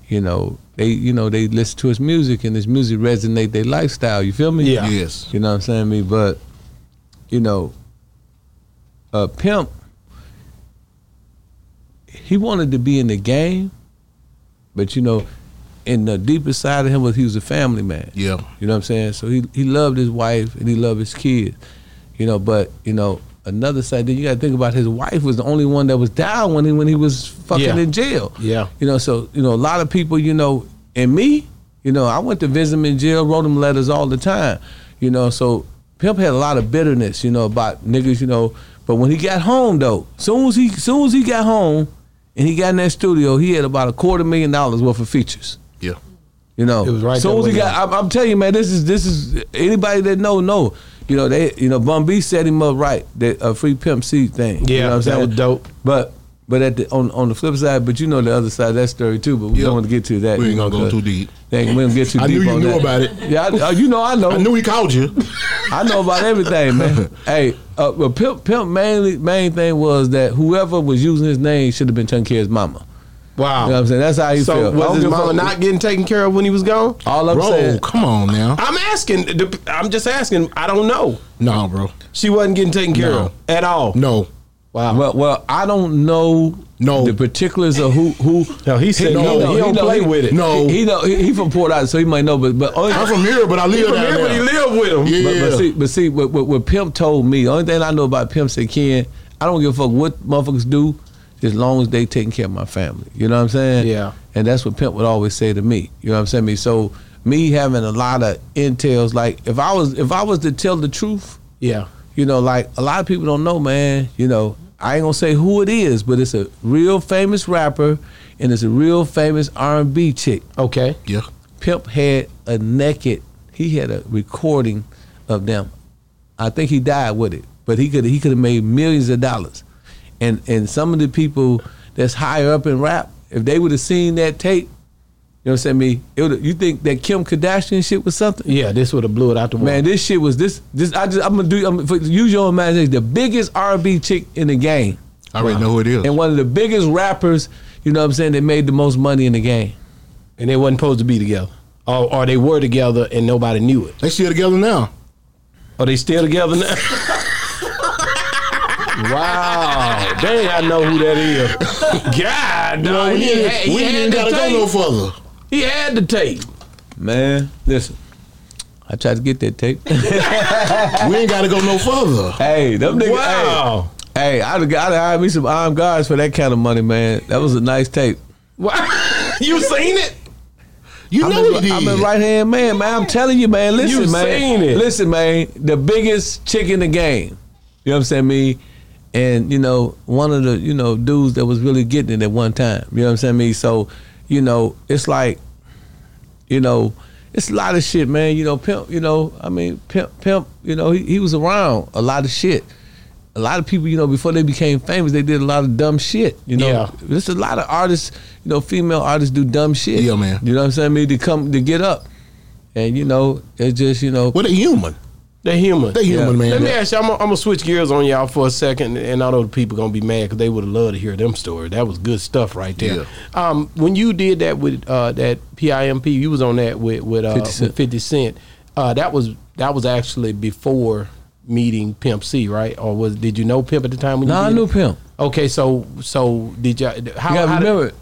you know, they you know they listen to his music and his music resonate their lifestyle. You feel me? Yeah. Yes. You know what I'm saying? Me, but you know, uh, Pimp, he wanted to be in the game, but you know, in the deepest side of him was he was a family man. Yeah. You know what I'm saying? So he he loved his wife and he loved his kids. You know, but you know, another side then you gotta think about his wife was the only one that was down when he when he was fucking Yeah. in jail. Yeah. You know, so you know, a lot of people, you know, and me, you know, I went to visit him in jail, wrote him letters all the time. You know, so Pimp had a lot of bitterness, you know, about niggas, you know. But when he got home though, soon as he soon as he got home and he got in that studio, he had about a quarter million dollars worth of features. Yeah. You know, It was right soon there as he got, I'm, I'm telling you, man, this is this is anybody that know know. You know, they you know, Bun B set him up right. That a free pimp C thing. you Yeah, know what I'm that saying? was dope. But but at the on on the flip side, but you know the other side of that story too. But we Yeah. don't want to get to that. We you ain't gonna go too deep. they ain't- we don't get too I deep knew you on knew that. about it. Yeah, I, uh, you know I know. I knew he called you. I know about everything, man. hey, uh, but Pimp, Pimp mainly main thing was that whoever was using his name should have been taking care of his mama. Wow. You know what I'm saying? That's how he so felt. I was his give mama not getting taken care of when he was gone? All I'm Bro, saying. come on now. I'm asking. I'm just asking. I don't know. No, bro. She wasn't getting taken care No. of at all. No. Wow. Well, well, I don't know No. the particulars of who who. No, he said he, no, know- he don't know- play he- with it. No. he, he know he, he from Port Arthur, so he might know. But but only, I'm from here, but I live From down here, but he there. lived with him. Yeah. but, but see, but see, what, what, what Pimp told me, the only thing I know about Pimp said, Ken, I don't give a fuck what motherfuckers do, as long as they taking care of my family. You know what I'm saying? Yeah. And that's what Pimp would always say to me. You know what I'm saying? Me so me having a lot of intels, like if I was if I was to tell the truth, Yeah. you know, like a lot of people don't know, man. You know, I ain't gonna say who it is, but it's a real famous rapper and it's a real famous R and B chick. Okay. Yeah. Pimp had a naked. He had a recording of them. I think he died with it, but he could he could have made millions of dollars. And and some of the people that's higher up in rap, if they would have seen that tape, you know what I'm saying? Me, it. You think that Kim Kardashian shit was something? Yeah, this would have blew it out the water. Man, this shit was this. This I just I'm gonna do. I'm, for, use your imagination. The biggest R&B chick in the game, I already know who it is. and one of the biggest rappers. You know what I'm saying? That made the most money in the game. and they wasn't supposed to be together. Or, or they were together and nobody knew it. They still together now. Are they still together now? wow. Dang, I know who that is. God, no, we he, ain't, had, he we had ain't gotta go no further. He had the tape. Man, listen. I tried to get that tape. We ain't gotta go no further. hey, them niggas. Wow. Hey, hey I'd have got to hire me some armed guards for that kind of money, man. That was a nice tape. Wow. you seen it? You I'm know a, he I'm a right hand man, man. I'm telling you, man. Listen, You man. seen it. Listen, man. The biggest chick in the game. You know what I'm saying? Me and you know one of the you know dudes that was really getting it at one time. You know what I'm saying? Me. So you know it's like you know it's a lot of shit, man. You know, pimp. You know, I mean, pimp. Pimp. You know, he, he was around a lot of shit. A lot of people, you know, before they became famous, they did a lot of dumb shit. You know, Yeah. there's a lot of artists. You know, female artists do dumb shit. Yeah, man. You know what I'm saying? Me to come to get up, and you know, it's just you know, Well, they human. They're human. They human, Yeah. Let me man. ask you, I'm gonna switch gears on y'all for a second, and I know the people gonna be mad because they would have loved to hear them story. That was good stuff right there. Um, when you did that with uh, that PIMP, you was on that with with, uh, 50 Cent. with 50 Cent. Uh, that was that was actually before meeting Pimp C, right? Or was did you know Pimp at the time when no, you I knew it? pimp. Okay, so so did y'all? How, You gotta how did- remember,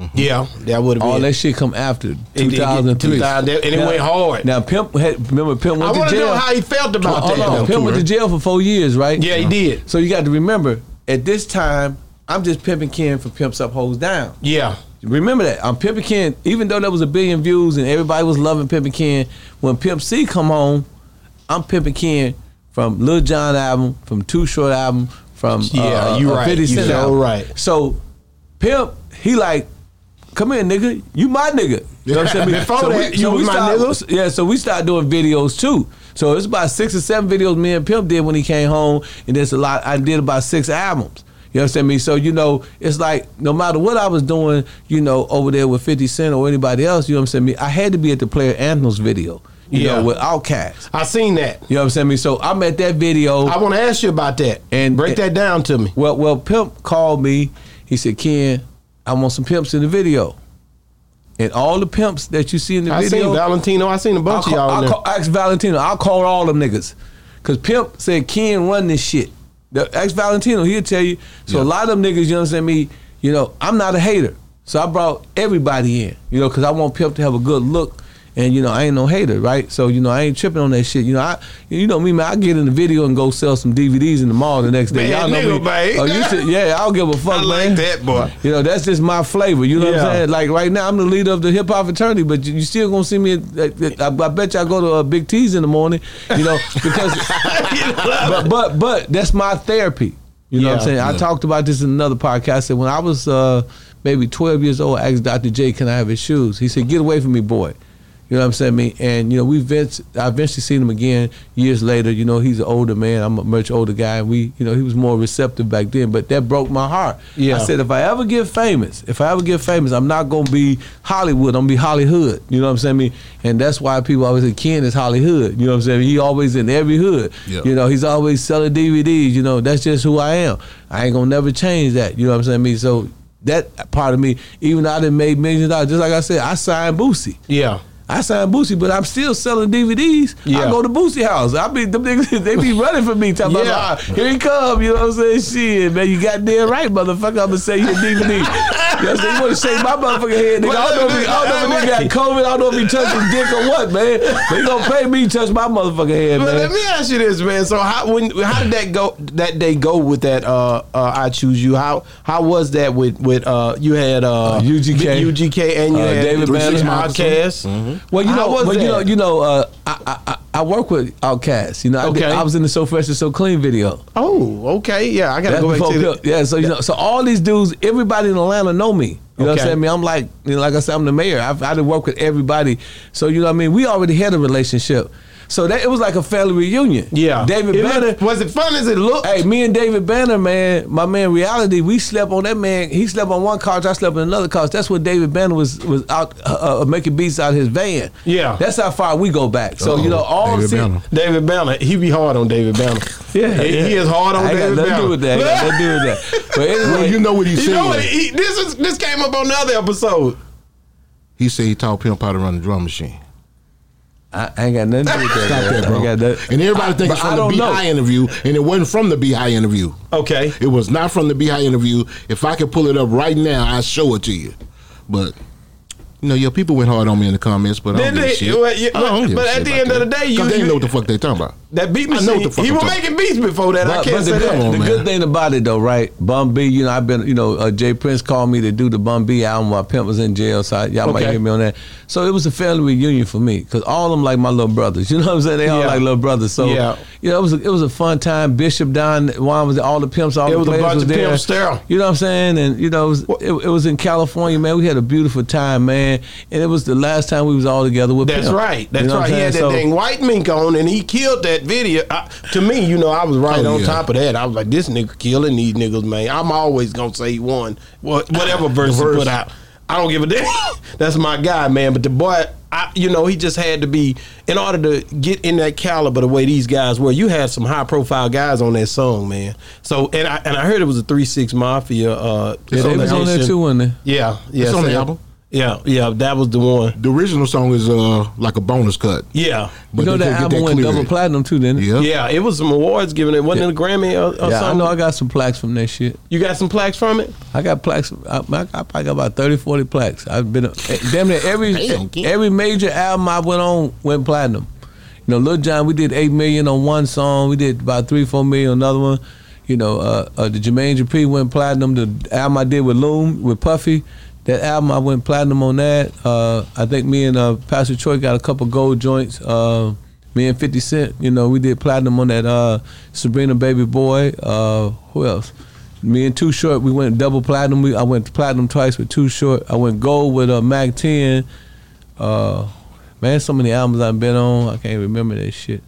'99. yeah, that would have All been that shit come after It- it- 2003, and it went hard. Now pimp had remember pimp went I went want to to jail. know how he felt about Hold that. on, though. Pimp went to jail for four years, right? Yeah, he did. So you got to remember, at this time, I'm just Pimpin' Ken for pimps up, hoes down. Yeah, Remember that I'm Pimpin' Ken, even though there was a billion views and everybody was loving Pimpin' Ken. When Pimp C come home, I'm Pimpin' Ken from Lil Jon album, from Too Short album, from Yeah, uh, you uh, right. 50 You Cent so album. right. So Pimp, he like come here, nigga. You my nigga. You know what I'm saying? Before that, you was my started- nigga? Yeah, so we started doing videos too. So it's about six or seven videos me and Pimp did when he came home, and there's a lot. I did about six albums. You understand me? So you know, it's like no matter what I was doing, you know, over there with Fifty Cent or anybody else, you know what I'm saying? Me, I had to be at the Player Anthems video. You Yeah. know, with Outkast. I seen that. You know what I'm saying? Me, so I'm at that video. I want to ask you about that And- break that down to me. Well, well, Pimp called me. He said, "Ken, I want some pimps in the video." And all the pimps that you see in the I video, I seen Valentino. I seen a I'll bunch call, of y'all I'll call, ask Valentino. I'll call all them niggas. Cause Pimp said Ken run this shit. The ex Valentino, he'll tell you. So a lot of them niggas, you understand me, you know, I'm not a hater. So I brought everybody in, you know, cause I want Pimp to have a good look. And you know, I ain't no hater, right? So, you know, I ain't tripping on that shit. You know, I you know me, man, I get in the video and go sell some DVDs in the mall the next day. Man, Y'all know nigga, me. man. Oh, you should, yeah, I don't give a fuck, I like man. that, boy. You know, that's just my flavor. You know what Yeah. I'm saying? Like right now, I'm the leader of the hip hop fraternity, but you, you still gonna see me. At, I, I bet you I go to uh, Big T's in the morning. You know, because but but but that's my therapy. You know what I'm Yeah. saying? I talked about this in another podcast. I said when I was uh, maybe 12 years old, I asked Dr. J, "Can I have his shoes?" He said, "Get away from me, boy." You know what I'm saying? And you know we event, I eventually seen him again years later. You know he's an older man. I'm a much older guy. And we you know he was more receptive back then. But that broke my heart. Yeah. I said if I ever get famous, if I ever get famous, I'm not gonna be Hollywood. I'm gonna be Hollywood. You know what I'm saying? And that's why people always say Ken is Hollywood. You know what I'm saying? He always in every hood. Yeah. You know he's always selling DVDs. You know that's just who I am. I ain't gonna never change that. You know what I'm saying? So. That part of me, even though I didn't make millions of dollars, just like I said, I signed Boosie. Yeah. I signed Boosie, but I'm still selling DVDs. Yeah. I go to Boosie house. I be them niggas, they be running for me. Talking Yeah. about, "Ah, here he come. You know what I'm saying? Shit, man, you got damn right, motherfucker. I'm gonna say your DVD. you know what I'm saying? You want to shake my motherfucking head, nigga? I don't know if he, I don't know if he got COVID. I don't know if he touched his dick or what, man. But he gonna pay me to touch my motherfucking head, But let me ask you this, man. So how when how did that go? That day go with that? Uh, uh, I choose you. How how was that with with uh? You had uh, Uh, UGK. UGK, and you Uh, had David Three Banner. Six Podcast. Well, you know, well, you know, you know, uh, I, I I- I work with Outkast. You know, I, did- Okay. I was in the So Fresh and So Clean video. Oh, okay, yeah. I gotta That's go back to that. Yeah, so you know, so all these dudes, everybody in Atlanta know me. You know what I'm saying? I mean, I'm like, you know, like I said, I'm the mayor. I've, I done work with everybody. So you know what I mean? We already had a relationship. So that it was like a family reunion. Yeah, David It Banner. looked- was it fun as it looked? Hey, me and David Banner, man, my man, reality. We slept on that man. He slept on one couch. I slept on another couch. That's when David Banner was was out uh, uh, making beats out of his van. Yeah. that's how far we go back. So Uh-oh. you know, all David the Banner. David Banner, he be hard on David Banner. Yeah, he, yeah. he is hard on I ain't David got nothing to Banner. do with that. I ain't got nothing to do with that. But anyway, Well, you know what he You said. know what? He, this is this came up on the other episode. he said he taught Pimp how to run the drum machine. I, I ain't got nothing to do with that. Stop that, bro. ain't got nothing- And everybody think But it's I from the don't B. High interview, and it wasn't from the B High interview. Okay. It was not from the B High interview. If I could pull it up right now, I'd show it to you. But you know, your people went hard on me in the comments, but I don't give a shit. well, yeah, I don't but- give a at shit the end of the day, you- they you- know what the fuck they talking about. That beat I know what the fuck He I'm was talking making beats before that. I But, can't but say the, that. good, on, the man. good thing about it though, right? Bun B, you know, I've been, you know, uh, J. Prince called me to do the Bun B album while Pimp was in jail, so I, y'all might Okay. hear me on that. So it was a family reunion for me because all of them like my little brothers. You know what I'm saying? They all Yeah. like little brothers. So Yeah. you know, it was a, it was a fun time. Bishop Don Juan was there, all the pimps, all It the was a players bunch was of there. pimps there. You know what I'm saying? And you know, it was, it, it was in California, man. We had a beautiful time, man. And it was the last time we was all together with. That's Pimp. right. That's You know what right. I'm He had that saying? So- dang white mink on, and he killed that video. Uh, to me, you know, I was right Oh, on yeah. top of that. I was like, this nigga killing these niggas, man. I'm always gonna say he won. What, whatever verse he put out. I don't give a damn. That's my guy, man. But the boy, I, you know, he just had to be in order to get in that caliber the way these guys were. You had some high profile guys on that song, man. So and I and I heard it was a three six mafia. Uh, Yeah, they was on there too, wasn't they? Yeah, yeah. It's on the so- album. Yeah, yeah. That was the one. The original song is uh like a bonus cut. Yeah. But You know that couldn't get album went double platinum too, didn't it? Yeah. Yeah, it was some awards given. It wasn't it a Grammy or, or Yeah, I something. know I got some plaques from that shit. you got some plaques from it. I got plaques. I, I, I probably got about 30, 40 plaques. I've been eh, damn near every every major album I went on went platinum. You know, Lil Jon, we did eight million on one song. We did about three, four million on another one. You know, uh, uh, the Jermaine Dupri went platinum. The album I did with Loon with Puffy, that album I went platinum on that. Uh, I think me and uh, Pastor Troy got a couple gold joints. Uh, me and Fifty Cent, you know, we did platinum on that uh, Sabrina Baby Boy. Uh, who else? Me and Too Short, we went double platinum. We, I went platinum twice with Too Short. I went gold with uh, Mack 10. Uh, man, so many albums I've been on. I can't remember that shit.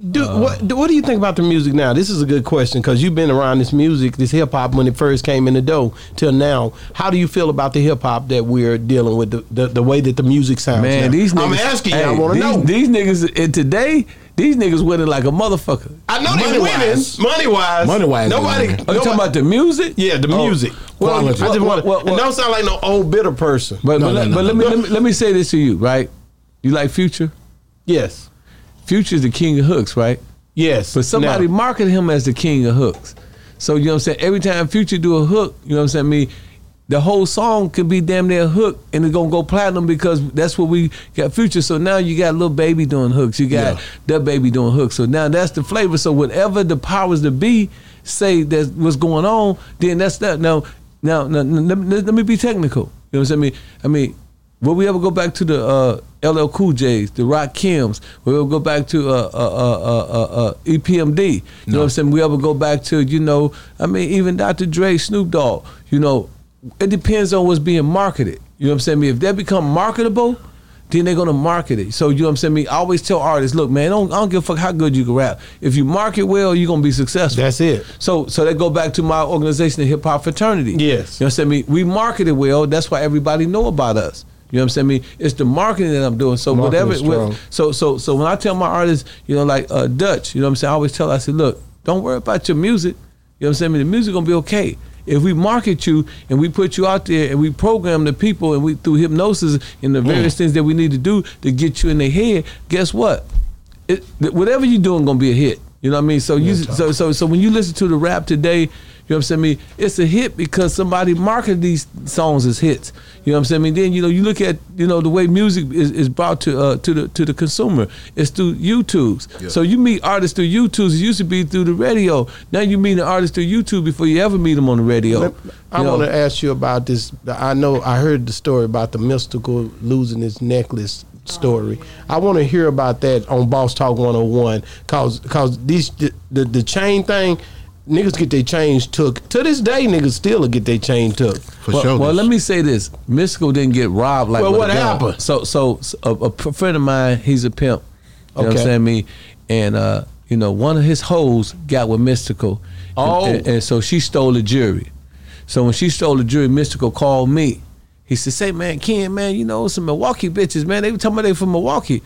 Do, uh, what, do, what do you think about the music now? This is a good question because you've been around this music, this hip hop when it first came in the door till now. How do you feel about the hip hop that we're dealing with, the, the, the way that the music sounds? Man, now? these niggas. I'm asking you. I want to know. These niggas, and today, these niggas winning like a motherfucker. I know they're winning Money-wise. money wise. Money-wise, nobody. they're you nobody talking about the music? yeah, the Oh, music. well, I just want. well, well, it don't sound like no old bitter person. But, No, but, no, no, but let, no. me, let me let me say this to you, right? You like Future? yes, Future's the king of hooks, right? yes. But somebody Now, marketed him as the king of hooks. So you know what I'm saying? Every time Future do a hook, you know what I'm saying? Me, the whole song could be damn near a hook and it's gonna go platinum because that's what we got Future. So now you got Lil Baby doing hooks. You got Yeah. the baby doing hooks. So now that's the flavor. So whatever the powers to be say that's what's going on, then that's that. Now, now, now, now let, me, let me be technical. You know what I'm saying? I mean, will we ever go back to the uh, LL Cool J's, the Rakims? Will we ever go back to uh, uh, uh, uh, uh, EPMD? You know what I'm saying? We ever go back to, you know, I mean, even Dr. Dre, Snoop Dogg, you know, it depends on what's being marketed. You know what I'm saying? If they become marketable, then they're gonna market it. So you know what I'm saying? Me, I always tell artists, look, man, don't, I don't give a fuck how good you can rap. If you market well, you're gonna be successful. That's it. So so they go back to my organization, the Hip Hop Fraternity. Yes. You know what I'm saying? Me, we market it well. That's why everybody know about us. You know what I'm saying? Me, it's the marketing that I'm doing. So Marketing whatever. strong. So so so when I tell my artists, you know, like uh, Dutch, you know what I'm saying? I always tell, I said, look, don't worry about your music. You know what I'm saying? Me, the music gonna be okay. If we market you and we put you out there and we program the people and we through hypnosis and the various things that we need to do to get you in their head, guess what? It, whatever you're doing gonna be a hit. You know what I mean? So you so so so when you listen to the rap today, you know what I'm saying? Me, it's a hit because somebody marketed these songs as hits. You know what I'm saying? I mean, then you know you look at you know the way music is, is brought to uh, to the to the consumer. It's through YouTubes. So you meet artists through YouTubes. It used to be through the radio. Now you meet an artist through YouTube before you ever meet them on the radio. Let- I want to ask you about this. I know I heard the story about the Mystikal losing his necklace story. I want to hear about that on Boss Talk 101 cause cause these the, the, the chain thing niggas get their change took. To this day niggas still get their change took. For well, sure. well, let me say this: Mystikal didn't get robbed like. Well, what happened? So, so, so a, a p- friend of mine, he's a pimp. You know what Okay. I'm saying? Me, and uh, you know, one of his hoes got with Mystikal. Oh. and, and so she stole the jury. So when she stole the jury, Mystikal called me. He said, "Say, man, Ken, man, you know some Milwaukee bitches, man. They were talking about they from Milwaukee."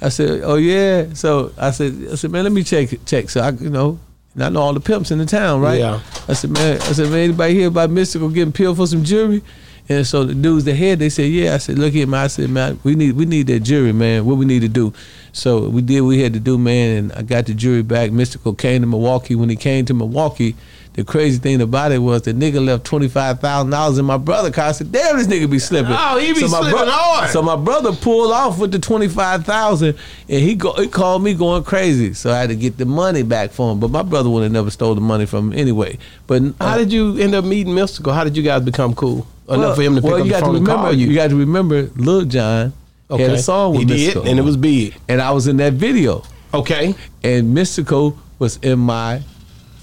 I said, "Oh yeah." So I said, "I said, man, let me check it- check." So I, you know, and I know all the pimps in the town, right? Yeah. I said, man, I said, man, anybody here about Mystikal getting peeled for some jury? And so the dudes, the head, they said, yeah. I said, look here, man. I said, man, we need we need that jury, man. What we need to do. So we did what we had to do, man. And I got the jury back. Mystikal came to Milwaukee. When he came to Milwaukee, the crazy thing about it was the nigga left twenty five thousand dollars in my brother car. I said, damn, this nigga be slipping. Oh, he be my slipping hard. So my brother pulled off with the twenty five thousand, and he go he called me going crazy. So I had to get the money back for him. But my brother would have never stole the money from him anyway. But uh, How did you end up meeting Mystikal? How did you guys become cool? Enough for him to pick well, up you the got phone to and remember, call you. you got to remember, Lil Jon had a song with he did, and it was big. and I was in that video, Okay. and Mystikal was in my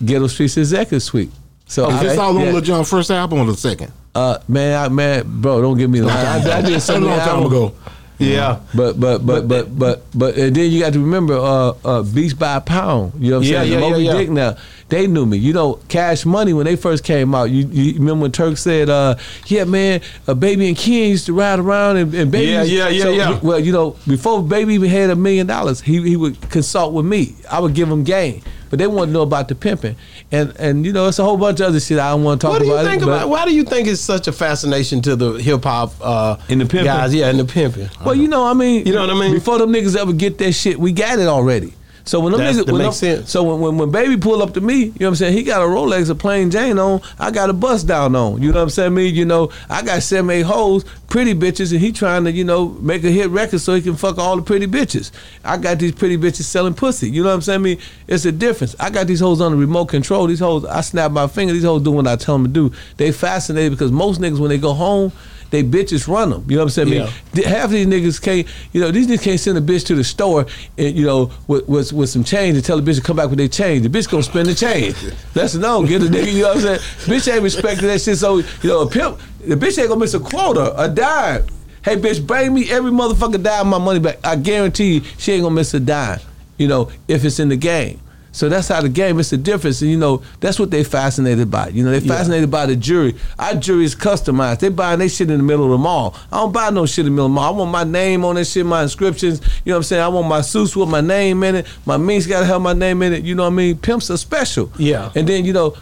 Ghetto Streets executive suite. So Is I, this all on yeah, Lil first album or the second? uh, man, I, man, bro, don't give me the line. I, I did so a long time ago. Yeah. But but but but but but and then you got to remember uh uh Beats by Pound. You know what I'm Yeah, saying? yeah, Moby yeah, yeah. Dick now. They knew me. You know, Cash Money when they first came out. You, you remember when Turk said, uh, "Yeah, man, a Baby and Ken used to ride around and, and Baby." Yeah, yeah, yeah, so, yeah. Well, you know, before Baby even had a million dollars, he he would consult with me. I would give him game, but they want to know about the pimping, and and you know, it's a whole bunch of other shit I don't want to talk What do you about. it, think but- about? Why do you think it's such a fascination to the hip hop uh, In the pimping? guys? Yeah, in the pimping. Well, you know, I mean, You know what I mean? Before them niggas ever get that shit, we got it already. So when them That's- niggas, that when makes them- sense. so when, when when baby pull up to me, you know what I'm saying? He got a Rolex, a plain Jane on. I got a bust down on. You know what I'm saying? Me, you know, I got seven, eight hoes, pretty bitches, and he trying to, you know, make a hit record so he can fuck all the pretty bitches. I got these pretty bitches selling pussy. You know what I'm saying? Me, it's a difference. I got these hoes under remote control. These hoes, I snap my finger. These hoes do what I tell them to do. They fascinated because most niggas when they go home they bitches run them. You know what I'm saying? I mean, half of these niggas can't, you know, these niggas can't send a bitch to the store and you know with with, with some change and tell the bitch to come back with their change. The bitch gonna spend the change. That's no. Get a nigga. You know what I'm saying? Bitch ain't respecting that shit. So you know, a pimp, the bitch ain't gonna miss a quota, a dime. Hey, bitch, bring me every motherfucker dime my money back. I guarantee you, she ain't gonna miss a dime. You know, if it's in the game. So that's how the game. It's the difference, and you know that's what they're fascinated by. You know they're fascinated by the jury. Our jury is customized. They buying they shit in the middle of the mall. I don't buy no shit in the middle of the mall. I want my name on that shit, my inscriptions. You know what I'm saying? I want my suits with my name in it. My minks gotta have my name in it. You know what I mean? Pimps are special. Yeah. And then you know,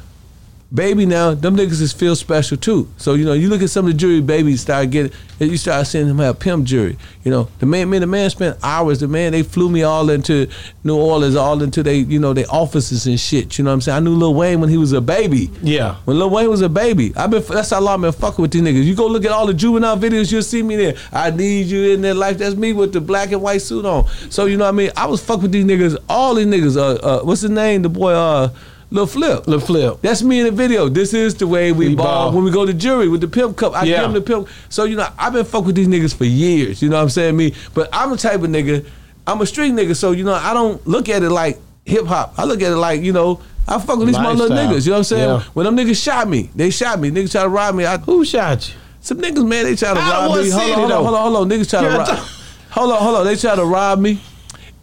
baby now them niggas is feel special too. So you know you look at some of the jury babies start getting. You start seeing them have pimp jury. You know the man, man, the man spent hours. The man they flew me all into New Orleans, all into they you know they offices and shit. You know what I'm saying? I knew Lil Wayne when he was a baby. Yeah. When Lil Wayne was a baby, I've been that's how long I've been fucking with these niggas. You go look at all the juvenile videos, you'll see me there. I need you in their life. That's me with the black and white suit on. So you know what I mean? I was fucking with these niggas. All these niggas. Uh, uh what's his name? The boy. Uh, Lil Flip. Lil Flip. That's me in the video. This is the way we, We ball. ball. when we go to jury with the pimp cup. I Yeah. give them the pimp. So you know, I've been fucking with these niggas for years. You know what I'm saying? Me, but I'm the type of nigga. I'm a street nigga. So you know, I don't look at it like hip hop. I look at it like you know. I fuck with these my little niggas. You know what I'm saying? Yeah. When them niggas shot me, they shot me. Niggas try to rob me. I, Who shot you? some niggas, man, they try to of rob me. Hold on, hold on, hold on, hold on. Niggas try to rob. Hold on, hold on. They try to rob me.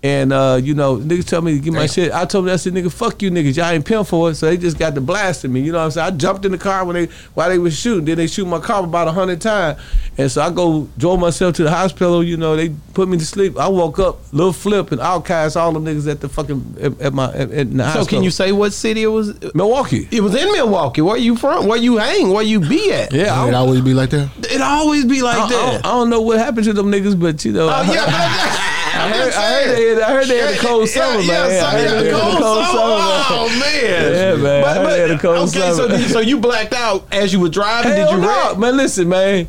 And uh, you know, niggas tell me to get my Damn. shit. I told them, I said, nigga, fuck you niggas. Y'all ain't pimp for it. So they just got to blasting me. You know what I'm saying? I jumped in the car when they while they was shooting. Then they shoot my car about a hundred times. And so I go drove myself to the hospital, you know, they put me to sleep. I woke up, Lil Flip and Outkast all them niggas at the fucking at, at my at, in the So hospital. can you say what city it was? Milwaukee. It was in Milwaukee. Where you from? Where you hang? Where you be at? Yeah, I It don't, always be like that. It always be like I, I that. don't, I don't know what happened to them niggas, but you know, Oh, yeah, I heard, I heard they had, I heard they had a cold summer, yeah, man. Yeah, I heard yeah, they yeah, had a cold summer. Oh man. Yeah, man. I heard they had a cold okay, summer. so did- so you blacked out as you were driving? Hell did you no. wreck? Man, listen, man.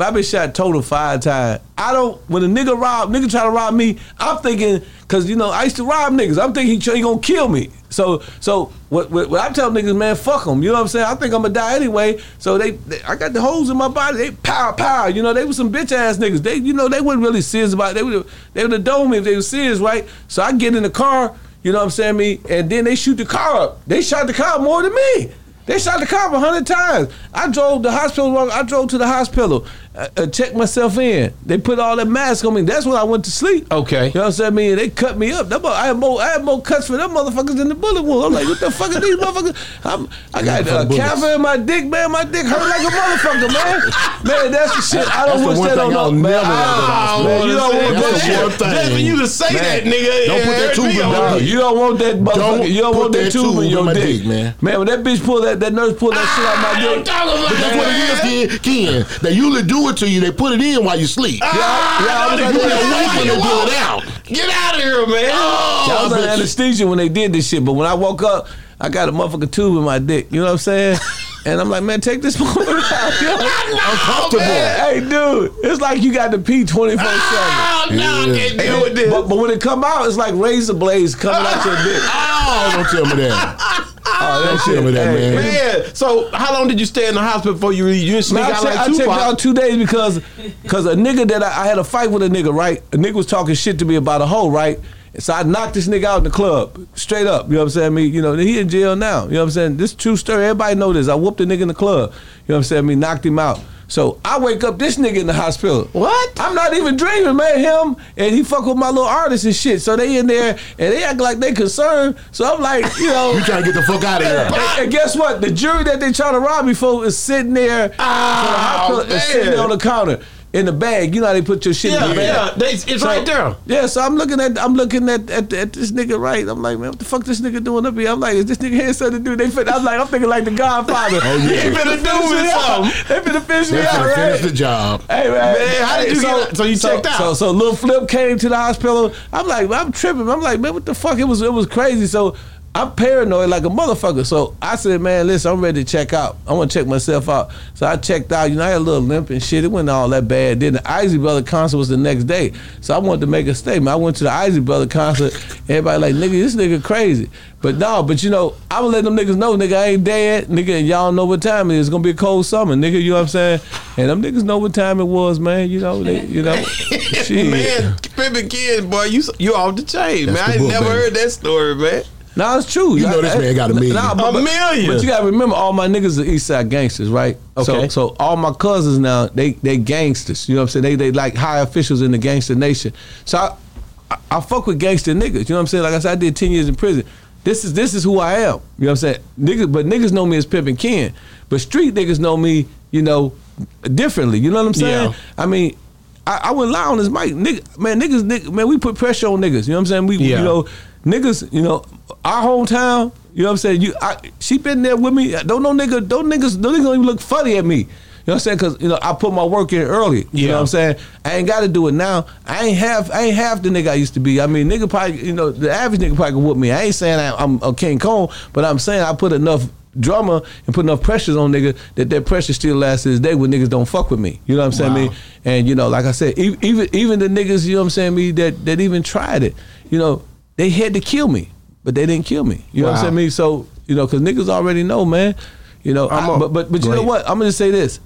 I been shot total five times. I don't. When a nigga rob, nigga try to rob me, I'm thinking, cause you know I used to rob niggas. I'm thinking he, he gonna kill me. So, so what, what, what I tell niggas, man, fuck them. You know what I'm saying? I think I'm gonna die anyway. So they, they I got the holes in my body. They pow pow. You know they was some bitch ass niggas. They, you know, they wasn't really serious about. It. They would, they would have done me if they was serious, right? So I get in the car. You know what I'm saying? Me, and then they shoot the car up. They shot the car more than me. They shot the car a hundred times. I drove the hospital. I drove to the hospital, uh, uh, checked myself in. They put all that mask on me. That's when I went to sleep. Okay. you know what I'm saying? I they cut me up. That I had more. I had more cuts for them motherfuckers than the bullet wound. I'm like, what the fuck are these motherfuckers? I'm, I got a bullets. catheter in my dick, man. My dick hurt like a motherfucker, man. Man, that's the shit. I don't That's wish that on I'll no man. never want to go to the Ah, hospital. man, you don't want That's that the shit. one thing. Just for you to say Man, that, nigga. don't put that it tube in on- my No, dick. you don't want that motherfucker. Don't you don't want that, that tube in your dick, dick, man. Man, when that bitch pull that, that nurse pull that shit out my dick. That's what it is, Ken. Ken. They usually do it to you. They put it in while you sleep. Yeah, ah, I was They under put it away when they anesthesia. pull it out. Get out of here, man. Oh, I was I under anesthesia when they did this shit, but when I woke up, I got a motherfucking tube in my dick. You know what I'm saying? And I'm like, man, take this motherfucker out. You know? Uncomfortable. Hey, dude, it's like you got to pee 24 7. Ah, oh, no, I can't deal with this. But, but when it come out, it's like razor blades coming out your dick. Oh, don't tell me that. Ah, oh, Don't tell me that, man. Man, so how long did you stay in the hospital before you you didn't sneak Man, I, out check, like I checked Tupac? out two days because because a nigga that I, I had a fight with a nigga, right? A nigga was talking shit to me about a hoe, right? So I knocked this nigga out in the club, straight up. You know what I'm saying? I mean, you know, he in jail now. You know what I'm saying? This true story. Everybody know this. I whooped a nigga in the club. You know what I'm saying? I mean, knocked him out. So I wake up this nigga in the hospital. What? I'm not even dreaming, man. Him and he fuck with my little artist and shit. So they in there and they act like they concerned. So I'm like, you know. You trying to get the fuck out of here. And, and guess what? The jury that they trying to rob me for is sitting there. to the hospital, is man. sitting there on the counter in the bag. You know how they put your shit in the bag. yeah, they- it's So- right there. Yeah, so I'm looking at I'm looking at, at at this nigga right. I'm like, man, what the fuck this nigga doing up here? I'm like, is this nigga here something to do? They fit, I'm like, I'm thinking like the Godfather. Oh, yeah. They finna do me out. They finna finish me out, finna right? finish the job. Hey man, Man, how did hey, you get- so you checked out? So so Lil Flip came to the hospital. I'm like, I'm tripping. I'm like, man, what the fuck? It was it was crazy. So I'm paranoid like a motherfucker. So I said, man, listen, I'm ready to check out. I want to check myself out. So I checked out. You know, I had a little limp and shit. It wasn't all that bad. Then the Isley Brother concert was the next day. So I wanted to make a statement. I went to the Isley Brother concert. Everybody like, nigga, this nigga crazy. But no, but you know, I'ma let them niggas know, nigga, I ain't dead. Nigga, and y'all know what time it is. It's gonna be a cold summer, nigga. You know what I'm saying? And them niggas know what time it was, man. You know, they, you know, shit. man, Pimpin' Kid, boy, you you off the chain, That's man. the I ain't never baby. heard that story, man. No, it's true. You know this man got a million. Nah, but, A but- million. But you gotta remember, all my niggas are East Side gangsters, right? Okay. So, so all my cousins now, they they gangsters. You know what I'm saying? They they like high officials in the gangster nation. So I, I, I fuck with gangster niggas. You know what I'm saying? Like I said, I did ten years in prison. This is this is who I am. You know what I'm saying? Niggas, but niggas know me as Pimpin' Ken. But street niggas know me, you know, differently. You know what I'm saying? Yeah. I mean, I, I wouldn't lie on this mic. Nigga, man, niggas, nigga, man, we put pressure on niggas. You know what I'm saying? We, Yeah. you know, niggas, you know, our hometown. You know what I'm saying? You, I, she been there with me. Don't no nigga, don't niggas, don't niggas don't even look funny at me. You know what I'm saying? Cause you know I put my work in early. You know what I'm saying? I ain't got to do it now. I ain't half. I ain't half the nigga I used to be. I mean, nigga probably, you know, the average nigga probably can whoop me. I ain't saying I, I'm a King Kong, but I'm saying I put enough drama and put enough pressures on nigga that that pressure still lasts to this day when niggas don't fuck with me. You know what I'm saying? Wow. Me and you know, like I said, even even the niggas, you know what I'm saying, me that that even tried it, you know, they had to kill me, but they didn't kill me. You know what I'm saying? Me so you know, cause niggas already know, man. You know, I'm I- but but but you know what? I'm gonna say this.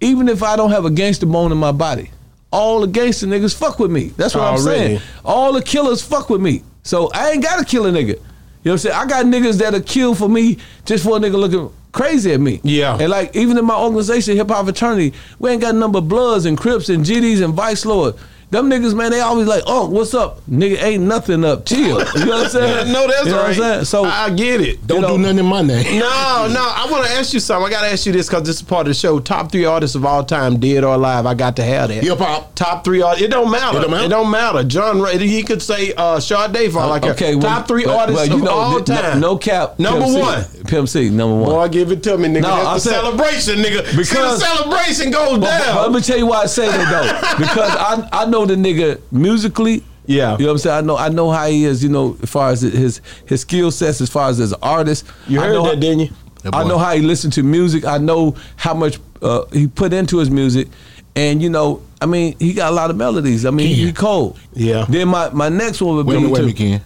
Even if I don't have a gangster bone in my body, all the gangster niggas fuck with me. That's what I'm saying. All the killers fuck with me. So I ain't gotta kill a nigga. You know what I'm saying? I got niggas that'll kill for me just for a nigga looking crazy at me. Yeah. And like even in my organization, hip hop fraternity, we ain't got number of Bloods and Crips and GDs and Vice Lord. Them niggas, man, they always like, oh, what's up? Nigga, ain't nothing up. Chill. You know what I'm saying? no, that's you know right. What I'm saying? So I get it. Don't You know- do nothing in my name. No, no. I want to ask you something. I got to ask you this because this is part of the show. Top three artists of all time, dead or alive. I got to have that. Hip hop. Top three artists. It don't matter. It don't matter? It don't matter. John Ray. He could say uh, Sade for all I care. okay, well, Top three well, artists well, you of know, all th- no- time. No, cap. Number Pimp C. one. Pimp C, number one. Boy, give it to me, nigga. No, I the said- celebration, nigga. See, the Because- celebration goes But- but down. let me tell you why I say that though, because I I know the nigga musically. Yeah. you know what I'm saying. I know I know how he is. You know, as far as his his skill sets, as far as as an artist. You I heard know that, how- didn't you? That I know how he listened to music. I know how much uh, he put into his music, and you know, I mean, he got a lot of melodies. I mean, he, Yeah. he cold. Yeah. Then my my next one would Wait be minute, wait a to- Ken.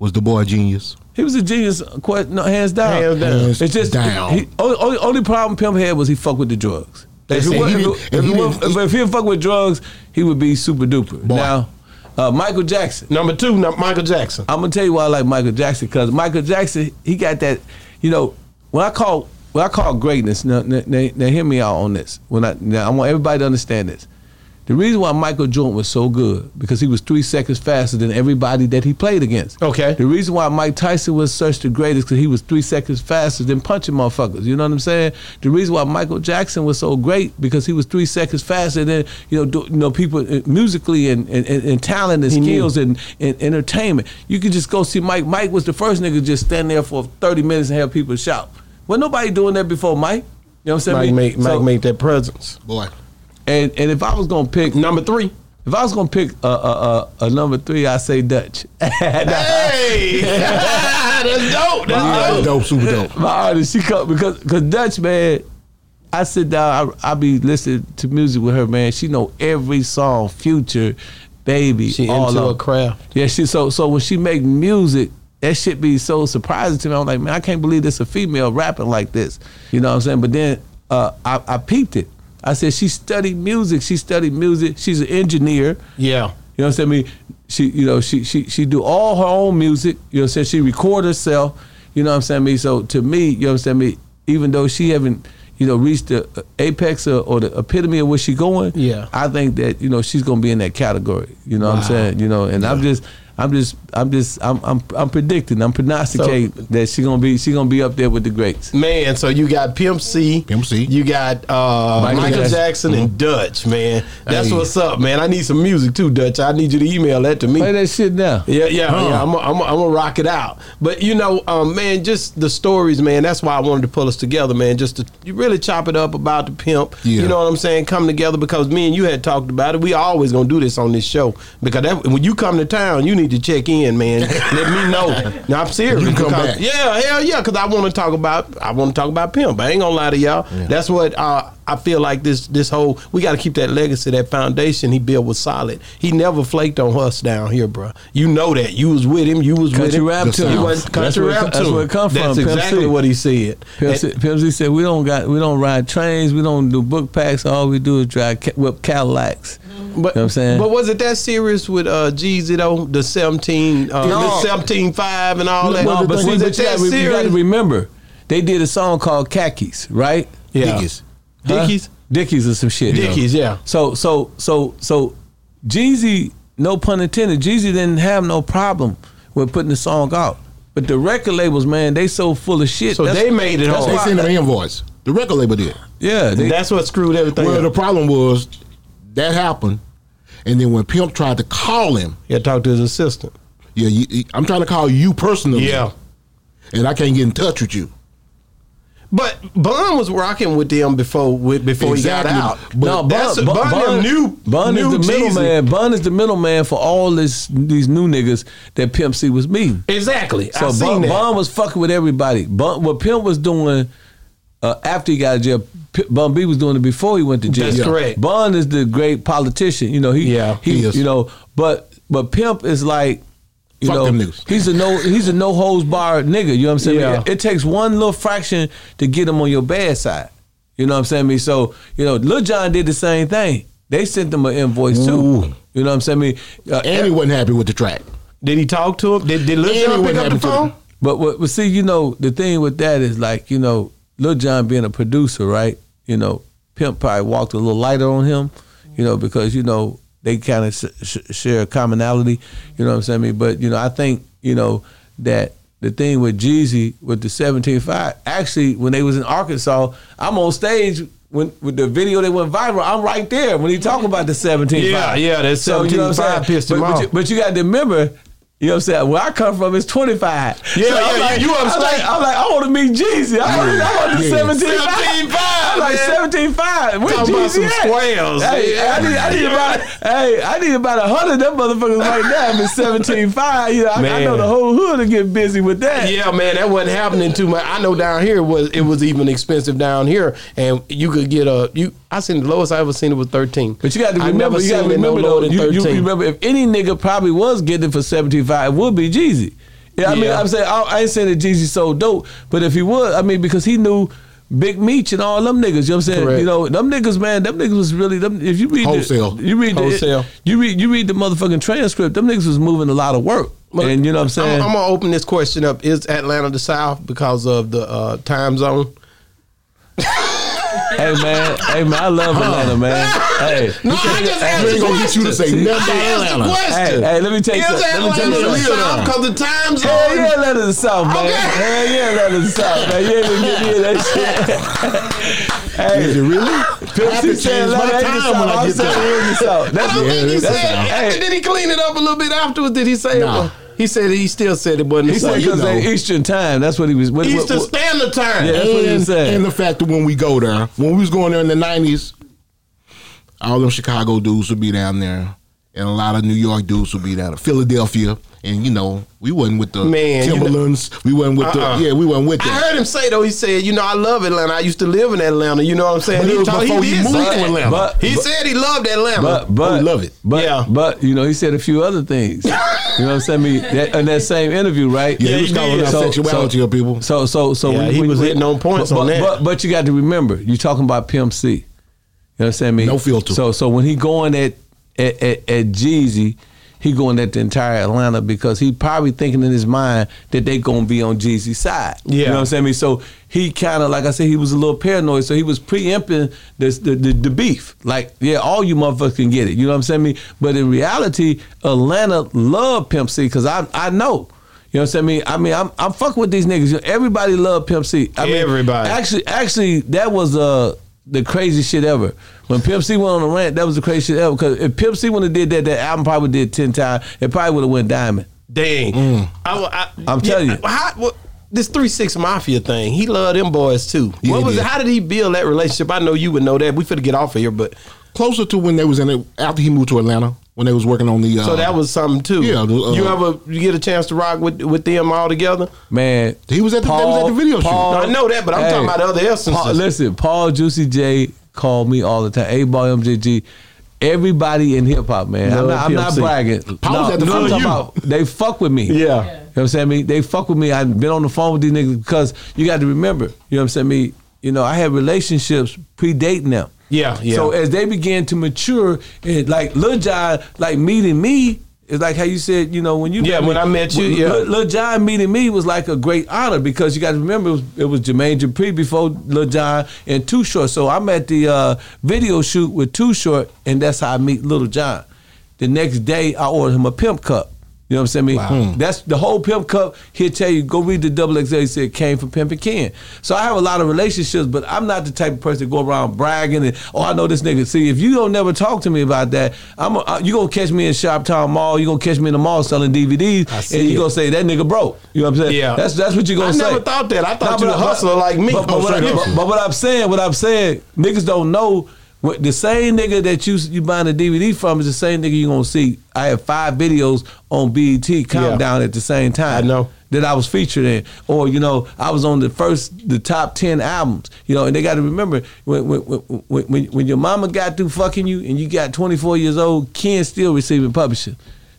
Was the boy a genius? he was a genius, quite no, hands down. Hands down. Hands It's just down. He, only, only, only problem Pimp had was he fucked with the drugs. If he, it. was, if, if, he was- if, he didn't fuck with drugs, he would be super duper. Boy. Now, uh, Michael Jackson. Number two, Michael Jackson. I'm gonna tell you why I like Michael Jackson because Michael Jackson he got that. You know, when I call when I call greatness. Now, now, now, now hear me out on this. When I now I want everybody to understand this. The reason why Michael Jordan was so good because he was three seconds faster than everybody that he played against. Okay. The reason why Mike Tyson was such the greatest because he was three seconds faster than punching motherfuckers. You know what I'm saying? The reason why Michael Jackson was so great because he was three seconds faster than you know do, you know people uh, musically and, and, and, and talent and He skills and, and entertainment. You could just go see Mike. Mike was the first nigga just stand there for 30 minutes and have people shout. Well, nobody doing that before Mike. You know what I'm saying? Mike made, So- Mike make that presence. Boy. And and if I was gonna pick Number three. if I was gonna pick a, a, a, a number three, I say Dutch. Hey, that's dope. That's Yeah, dope. dope, super dope. My artist, she come because because Dutch man, I sit down, I, I be listening to music with her, man. She know every song, Future, Baby, She all into of a craft. Yeah, she so so when she make music, that shit be so surprising to me. I'm like, man, I can't believe this a female rapping like this. You know what I'm saying? But then uh, I, I peeped it. I said she studied music. She studied music. She's an engineer. Yeah. You know what I'm saying? I mean, she, you know, she she she do all her own music. You know what I'm saying? She record herself. You know what I'm saying? I mean, so to me, you know what I'm saying? I mean, even though she haven't, you know, reached the apex or, or the epitome of where she going, Yeah. I think that you know she's gonna be in that category. You know what I'm saying? You know, and I'm just. I'm just, I'm just, I'm, I'm, I'm predicting, I'm prognosticating that she gonna be, she gonna be up there with the greats. Man, so you got Pimp C. Pimp C. You got uh, Michael Michael, Jackson. Jackson, and Dutch, man. That's Hey. what's up, man. I need some music too, Dutch. I need you to email that to me. Play that shit now. Yeah, yeah, Huh. yeah. I'm gonna I'm I'm rock it out. But you know, um, man, just the stories, man. That's why I wanted to pull us together, man. Just to you really chop it up about the pimp. Yeah. You know what I'm saying? Come together because me and you had talked about it. We always gonna do this on this show because that, when you come to town, you need need to check in, man. Let me know. Now I'm serious. You come back. Yeah, hell yeah, because I want to talk about I want to talk about pimp. I ain't gonna lie to y'all. That's what uh, I feel like this this whole we got to keep that legacy, that foundation he built was solid. He never flaked on us down here, bro. You know that. You was with him. You was with Country him. rap. He South. was That's country where it- rap that's where it come from, That's Pimp exactly C. what he said. Pimp C, Pimp C said we don't got we don't ride trains, we don't do book packs. All we do is drive whip Cadillacs. But, You know what I'm saying? But was it that serious with uh, Jeezy though? The seventeen, uh, No. the seventeen five, and all that. No, but was see, it but you that gotta, you gotta serious? remember, they did a song called Khakis, right? Yeah. Dickies. Huh? Dickies? Dickies or some shit. you? Dickies, yeah. So so so so Jeezy, no pun intended, Jeezy didn't have no problem with putting the song out. But the record labels, man, they so full of shit. So they made it that's hard. They sent an invoice. The record label did. Yeah, they, That's what screwed everything Well, the problem was that happened, and then when Pimp tried to call him, He had to talk to his assistant. yeah, you, I'm trying to call you personally, Yeah. and I can't get in touch with you. But Bun was rocking with them before with, before Exactly. he got out. But no, Bun, Bun Bun, them knew- Bun knew is the middleman. Bun is the middleman for all this these new niggas that Pimp C was meeting. Exactly. So I Bun. Bun was fucking with everybody. Bun, what Pimp was doing uh, after he got out of jail, P- Bun B was doing it before he went to jail. That's correct. Bun is the great politician. You know he Yeah, he, he is. you know but but Pimp is like. You Fuck know, them niggas. he's a no he's a no holds barred nigga. You know what I'm saying? Yeah. It, it takes one little fraction to get him on your bad side. You know what I'm saying? Me so you know, Lil Jon did the same thing. They sent him an invoice too. Ooh. You know what I'm saying? Me, uh, And he wasn't happy with the track. Did he talk to him? Did, did Lil And Jon he pick up the happy to- phone? But what? But see, you know, the thing with that is like, you know, Lil Jon being a producer, right? You know, Pimp probably walked a little lighter on him, you know, because you know they kind of sh- sh- share a commonality. You know what I'm saying? I mean, but you know, I think you know that the thing with Jeezy with the 17.5, actually, when they was in Arkansas, I'm on stage. When with the video that went viral, I'm right there when he talk about the 17.5. Yeah, yeah, that So, you know what I'm saying? pissed but, him but off. You, but you got to remember, you know what I'm saying? Where I come from is 25. Yeah, So yeah, I'm yeah, like, you I'm like, I'm like, I want to meet Jeezy. I want, I want the Yeah. 17 I'm like man. 17 5. Where Talking about some at? squares, Hey, man. I need, I need about, hey, I need about a hundred of them motherfuckers right now. I'm 17 5. You know, I, I know the whole hood to get busy with that. Yeah, man, that wasn't happening too much. I know down here it was it was even expensive down here, and you could get a you. I seen the lowest I ever seen it was thirteen. But you got to remember, you got to it no remember though. You, you remember if any nigga probably was getting it for seventy five, it would be Jeezy. Yeah, I mean, I'm saying I, I ain't saying that Jeezy so dope, but if he would, I mean, because he knew Big Meech and all them niggas. You know what I'm saying? Correct. You know, them niggas, man, them niggas was really them. If you read Wholesale. the, you read Wholesale. the, you read you read the motherfucking transcript. Them niggas was moving a lot of work, and you know what I'm saying? I'm, I'm gonna open this question up. Is Atlanta the South because of the uh, time zone? hey man, hey man, I love Atlanta, man. Hey, No, I just asked We ain't gonna get you to say nothing I about Atlanta. hey, hey, let me tell you something. Let me tell you Atlanta the something. South because the time zone? Hell yeah, Atlanta the South, man. Okay. Hell yeah, Atlanta the South, man. You ain't gonna get me in that shit. hey, Is it really? I Pimp have C to said change my Atlanta ain't the time when I get there. it is South. I That's don't think he said. out. Hey. Did he clean it up a little bit afterwards? Did he say? Nah. He said he still said it wasn't. He the said because know. Eastern time. That's what he was. What, what, Eastern what, Standard Time. Yeah, that's what he and, was saying. and the fact that when we go there, when we was going there in the nineties, all them Chicago dudes would be down there, and a lot of New York dudes would be down there, Philadelphia, and you know we wasn't with the Man, you know- Timberlands, we wasn't with Uh-uh. the yeah, we wasn't with I heard him say though. He said, "You know, I love Atlanta. I used to live in Atlanta. You know what I'm saying?" But he was he you moved to. Atlanta. But- He said he loved Atlanta. But but we love it. But Yeah. but you know he said a few other things. You know what I'm saying? Me that, in that same interview, right? Yeah, Yeah, he was calling out So- sexuality so- of people. So so so Yeah, when- he when- was when- hitting on points but, on that. But but you got to remember, you're talking about Pimp C. You know what I'm saying? No filter. So so when he going at at, at, at Jeezy, he going at the entire Atlanta because he probably thinking in his mind that they gonna be on Jeezy's side. You Yeah. know what I'm saying? So he kind of like I said, he was a little paranoid, so he was preempting this the, the the beef. Like yeah, all you motherfuckers can get it. You know what I'm saying? But in reality, Atlanta love Pimp C because I I know. You know what I'm saying? I mean, I'm I'm fucking with these niggas. Everybody love Pimp C. I mean, Everybody. Actually, actually, that was uh the craziest shit ever. When Pimp C went on the rant, that was the craziest shit ever. Because if Pimp C would have did that, that album probably did ten times. It probably would have went diamond. Dang. Mm. I, I, I'm telling you. How, what, this three six mafia thing. He loved them boys too. Yeah, what was did. How did he build that relationship? I know you would know that. We finna get off of here, but closer to when they was in it after he moved to Atlanta when they was working on the. Uh, So that was something too. Yeah, uh, you ever you get a chance to rock with with them all together? Man, He was at the- they was at the video shoot. I know that, but I'm talking about the other essences. Paul, listen, Paul Juicy J called me all the time. 8Ball MJG. Everybody in hip hop, man. I'm not, I'm not bragging. Was at the no, front I'm of talking you. about they fuck with me. yeah. You know what I'm saying? I mean, they fuck with me. I've been on the phone with these niggas because you got to remember, you know what I'm saying? Me, you know, I had relationships predating them. Yeah, yeah. So as they began to mature, and like Lil Jon, like meeting me, is like how you said, you know, when you Yeah, met when me, I met you, yeah. Lil Jon meeting me was like a great honor because you got to remember it was, it was Jermaine Dupri before Lil Jon and Too Short. So I'm at the uh, video shoot with Too Short, and that's how I meet Lil Jon. The next day, I ordered him a pimp cup. You know what I'm saying? I mean, That's the whole pimp cup. He'll tell you, go read the double XL. He said came from Pimpin' Ken. So I have a lot of relationships, but I'm not the type of person to go around bragging and oh I know this nigga. See, if you don't never talk to me about that, I'm a, you gonna catch me in Sharpstown Mall. You gonna catch me in the mall selling DVDs, I and you it. gonna say that nigga broke. You know what I'm saying? Yeah. That's that's what you're gonna I say. never thought that. I thought you but- a hustler like me. But, but, what I, but what I'm saying, what I'm saying, niggas don't know. What, the same nigga that you you buying the DVD from is the same nigga you gonna see. I have five videos on BET countdown at the same time. I know. that I was featured in, or you know, I was on the first, the top ten albums. You know, and they got to remember when when, when when when your mama got through fucking you and you got 24 years old, Ken still receiving publishing.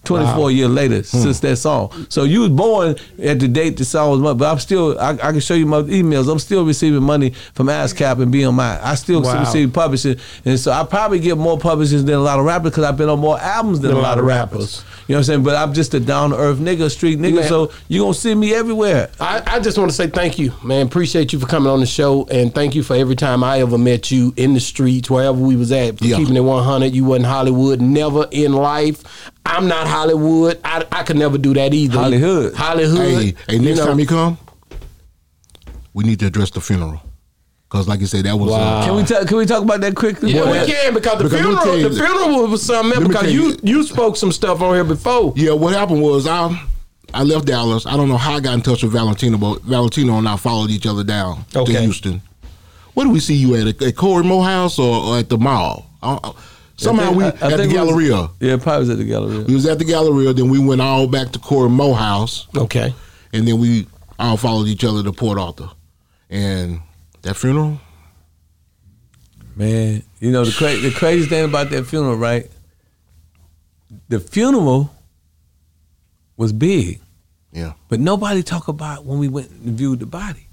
24 Wow. years later hmm. since that song. So you was born at the date the song was, but I'm still, I, I can show you my emails. I'm still receiving money from ASCAP and BMI. I still Wow. receive publishing. And so I probably get more publishing than a lot of rappers because I've been on more albums than a lot of rappers. You know what I'm saying? But I'm just a down to earth nigga, street nigga. Man. So you're going to see me everywhere. I, I just want to say thank you, man. Appreciate you for coming on the show, and thank you for every time I ever met you in the streets, wherever we was at, for Yeah. keeping it one hundred. You wasn't Hollywood, never in life. I'm not Hollywood. I, I could never do that either. Hollywood. Hollywood. Hey, hey, next know. time you come, we need to address the funeral. Cause like you said, that was Wow. uh, Can we, ta- can we talk about that quickly? Yeah, Well, we can because the because funeral, you the funeral was something else Let me because you you you spoke some stuff on here before. Yeah, what happened was I I left Dallas. I don't know how I got in touch with Valentino, but Valentino and I followed each other down Okay. to Houston. Where do we see you at? At Corey Morehouse or, or at the mall? Uh, uh, somehow we I- I at the it was- Galleria. yeah, probably was at the Galleria. We was at the Galleria. Then we went all back to Corey House. Okay. and then we all followed each other to Port Arthur. And that funeral, Man, you know the cra- the crazy thing about that funeral, right? The funeral was big, yeah, but nobody talk about when we went and viewed the body.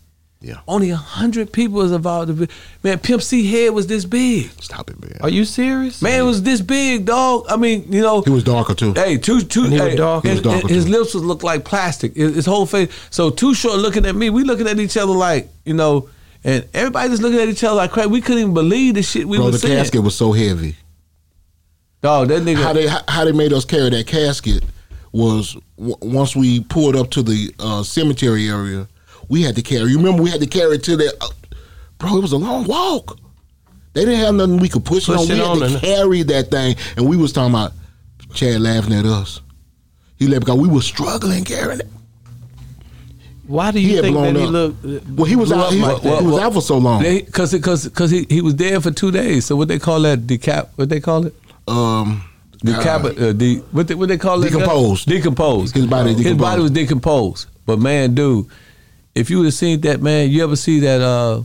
Yeah. Only a hundred people was involved. Man, Pimp C head was this big. Stop it, man. Are you serious? Man, it was this big, dog. I mean, you know, He was darker too. Hey, too too. And he was hey, dark. He His, was darker, his too. lips was look like plastic. His, his whole face. So Too Short looking at me. We looking at each other like you know, and everybody just looking at each other like crazy. We couldn't even believe the shit we Bro, was the seeing. casket was so heavy. Dog, that nigga. how they how, how they made us carry that casket was w- once we pulled up to the uh, cemetery area, we had to carry. You remember we had to carry it to that. Uh, bro, it was a long walk. They didn't have nothing we could push, Push it on. it We on had to carry that thing, and we was talking about Chad laughing at us. He left because we were struggling carrying it. Why do you had think blown that he looked? Well, he was out. He, like he that? was out for so long. Because because because he, he was dead for two days. So what they call that decap? What they call it? um, Decap? Uh, de, what they, what they call it? Decomposed. Decomposed. His body His body was decomposed. But man, dude, if you would have seen that man, you ever see that uh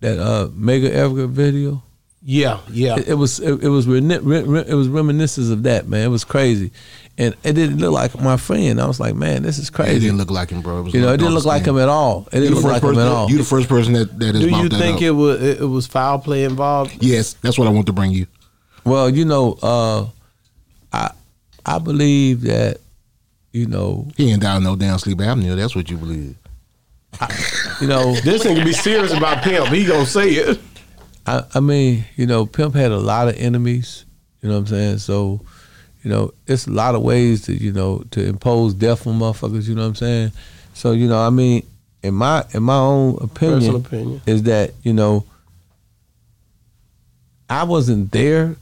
that uh Mega Everett video? Yeah, yeah. It, it was it, it was reni- re, re, it was reminiscence of that man. It was crazy, and it didn't look like my friend. I was like, man, this is crazy. it didn't look like him, bro. It was you know, it didn't look like him at all. It. You didn't look first like him at all. You the first person that that has do you think it was it, it was foul play involved? Yes, that's what I want to bring you. Well, you know, uh, I I believe that you know He ain't down no damn sleep apnea. That's what you believe. You know This nigga be serious about pimp. He gonna say it. I, I mean, you know, Pimp had a lot of enemies. You know what I'm saying? So, you know, it's a lot of ways to, you know, to impose death on motherfuckers. You know what I'm saying? So, you know, I mean, in my in my own opinion, opinion. is that you know, I wasn't there,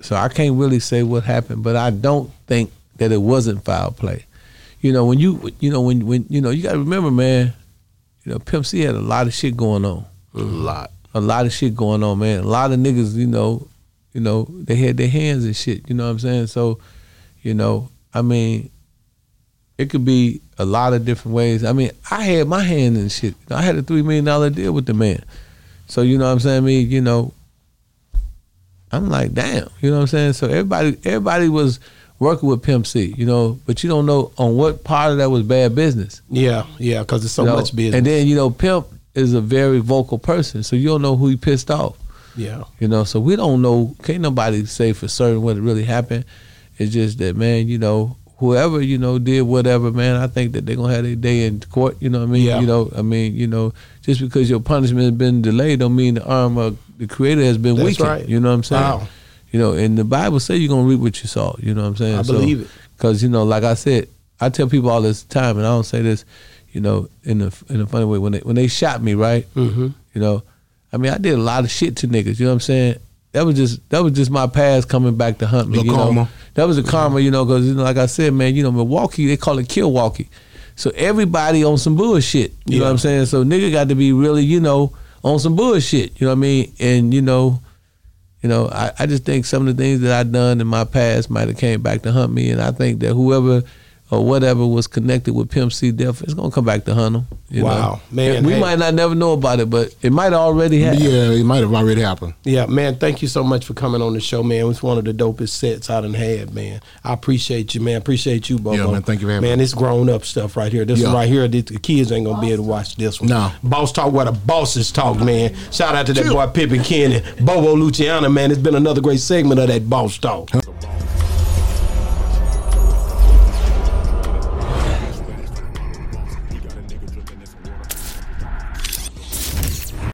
so I can't really say what happened. But I don't think that it wasn't foul play. You know, when you you know when when you know you got to remember, man. You know, Pimp C had a lot of shit going on A lot. a lot of shit going on, man. A lot of niggas, you know, you know, they had their hands and shit. You know what I'm saying? So, you know, I mean, it could be a lot of different ways. I mean, I had my hand in shit. I had a three million dollar deal with the man. So you know what I'm saying? I mean, you know, I'm like, damn. You know what I'm saying? So everybody, everybody was working with Pimp C. You know, but you don't know on what part of that was bad business. Yeah, yeah, because it's so you know? much business. And then you know, Pimp is a very vocal person, so you don't know who he pissed off. yeah, You know, so we don't know. Can't nobody say for certain what really happened. It's just that man, you know, whoever you know did whatever, man. I think that they're gonna have their day in court. You know what I mean? Yeah. You know, I mean, you know, just because your punishment has been delayed, don't mean the arm of the Creator has been That's weakened. right. You know what I'm saying? Wow. You know, and the Bible say you're gonna reap what you sow. You know what I'm saying? I believe it. Because you know, like I said, I tell people all this time, and I don't say this, you know, in a in a funny way. When they when they shot me, right? mm-hmm. You know, I mean, I did a lot of shit to niggas. You know what I'm saying? That was just that was just my past coming back to hunt me. You know, that was a karma. You know, because you know, like I said, man, you know, Milwaukee they call it Milwaukee. So everybody on some bullshit. You know what I'm saying? So nigga got to be really, you know, on some bullshit. You know what I mean? And you know, you know, I, I just think some of the things that I done in my past might have came back to hunt me, and I think that whoever or whatever was connected with Pimp C Death is gonna come back to hunt him. you Wow. know? Man, we hey. might not never know about it, but it might already have. Yeah, it might have already happened. Yeah, man, thank you so much for coming on the show, man. It was one of the dopest sets I done had, man. I appreciate you, man. Appreciate you, Bobo. Yeah, man, thank you for having Man, it's grown up stuff right here. This Yeah. one right here, the the kids ain't gonna be able to watch this one. No. Boss Talk where the bosses talk, man. Shout out to that boy Pimpin' Kenny. Bobo Luciano, man. It's been another great segment of that Boss Talk.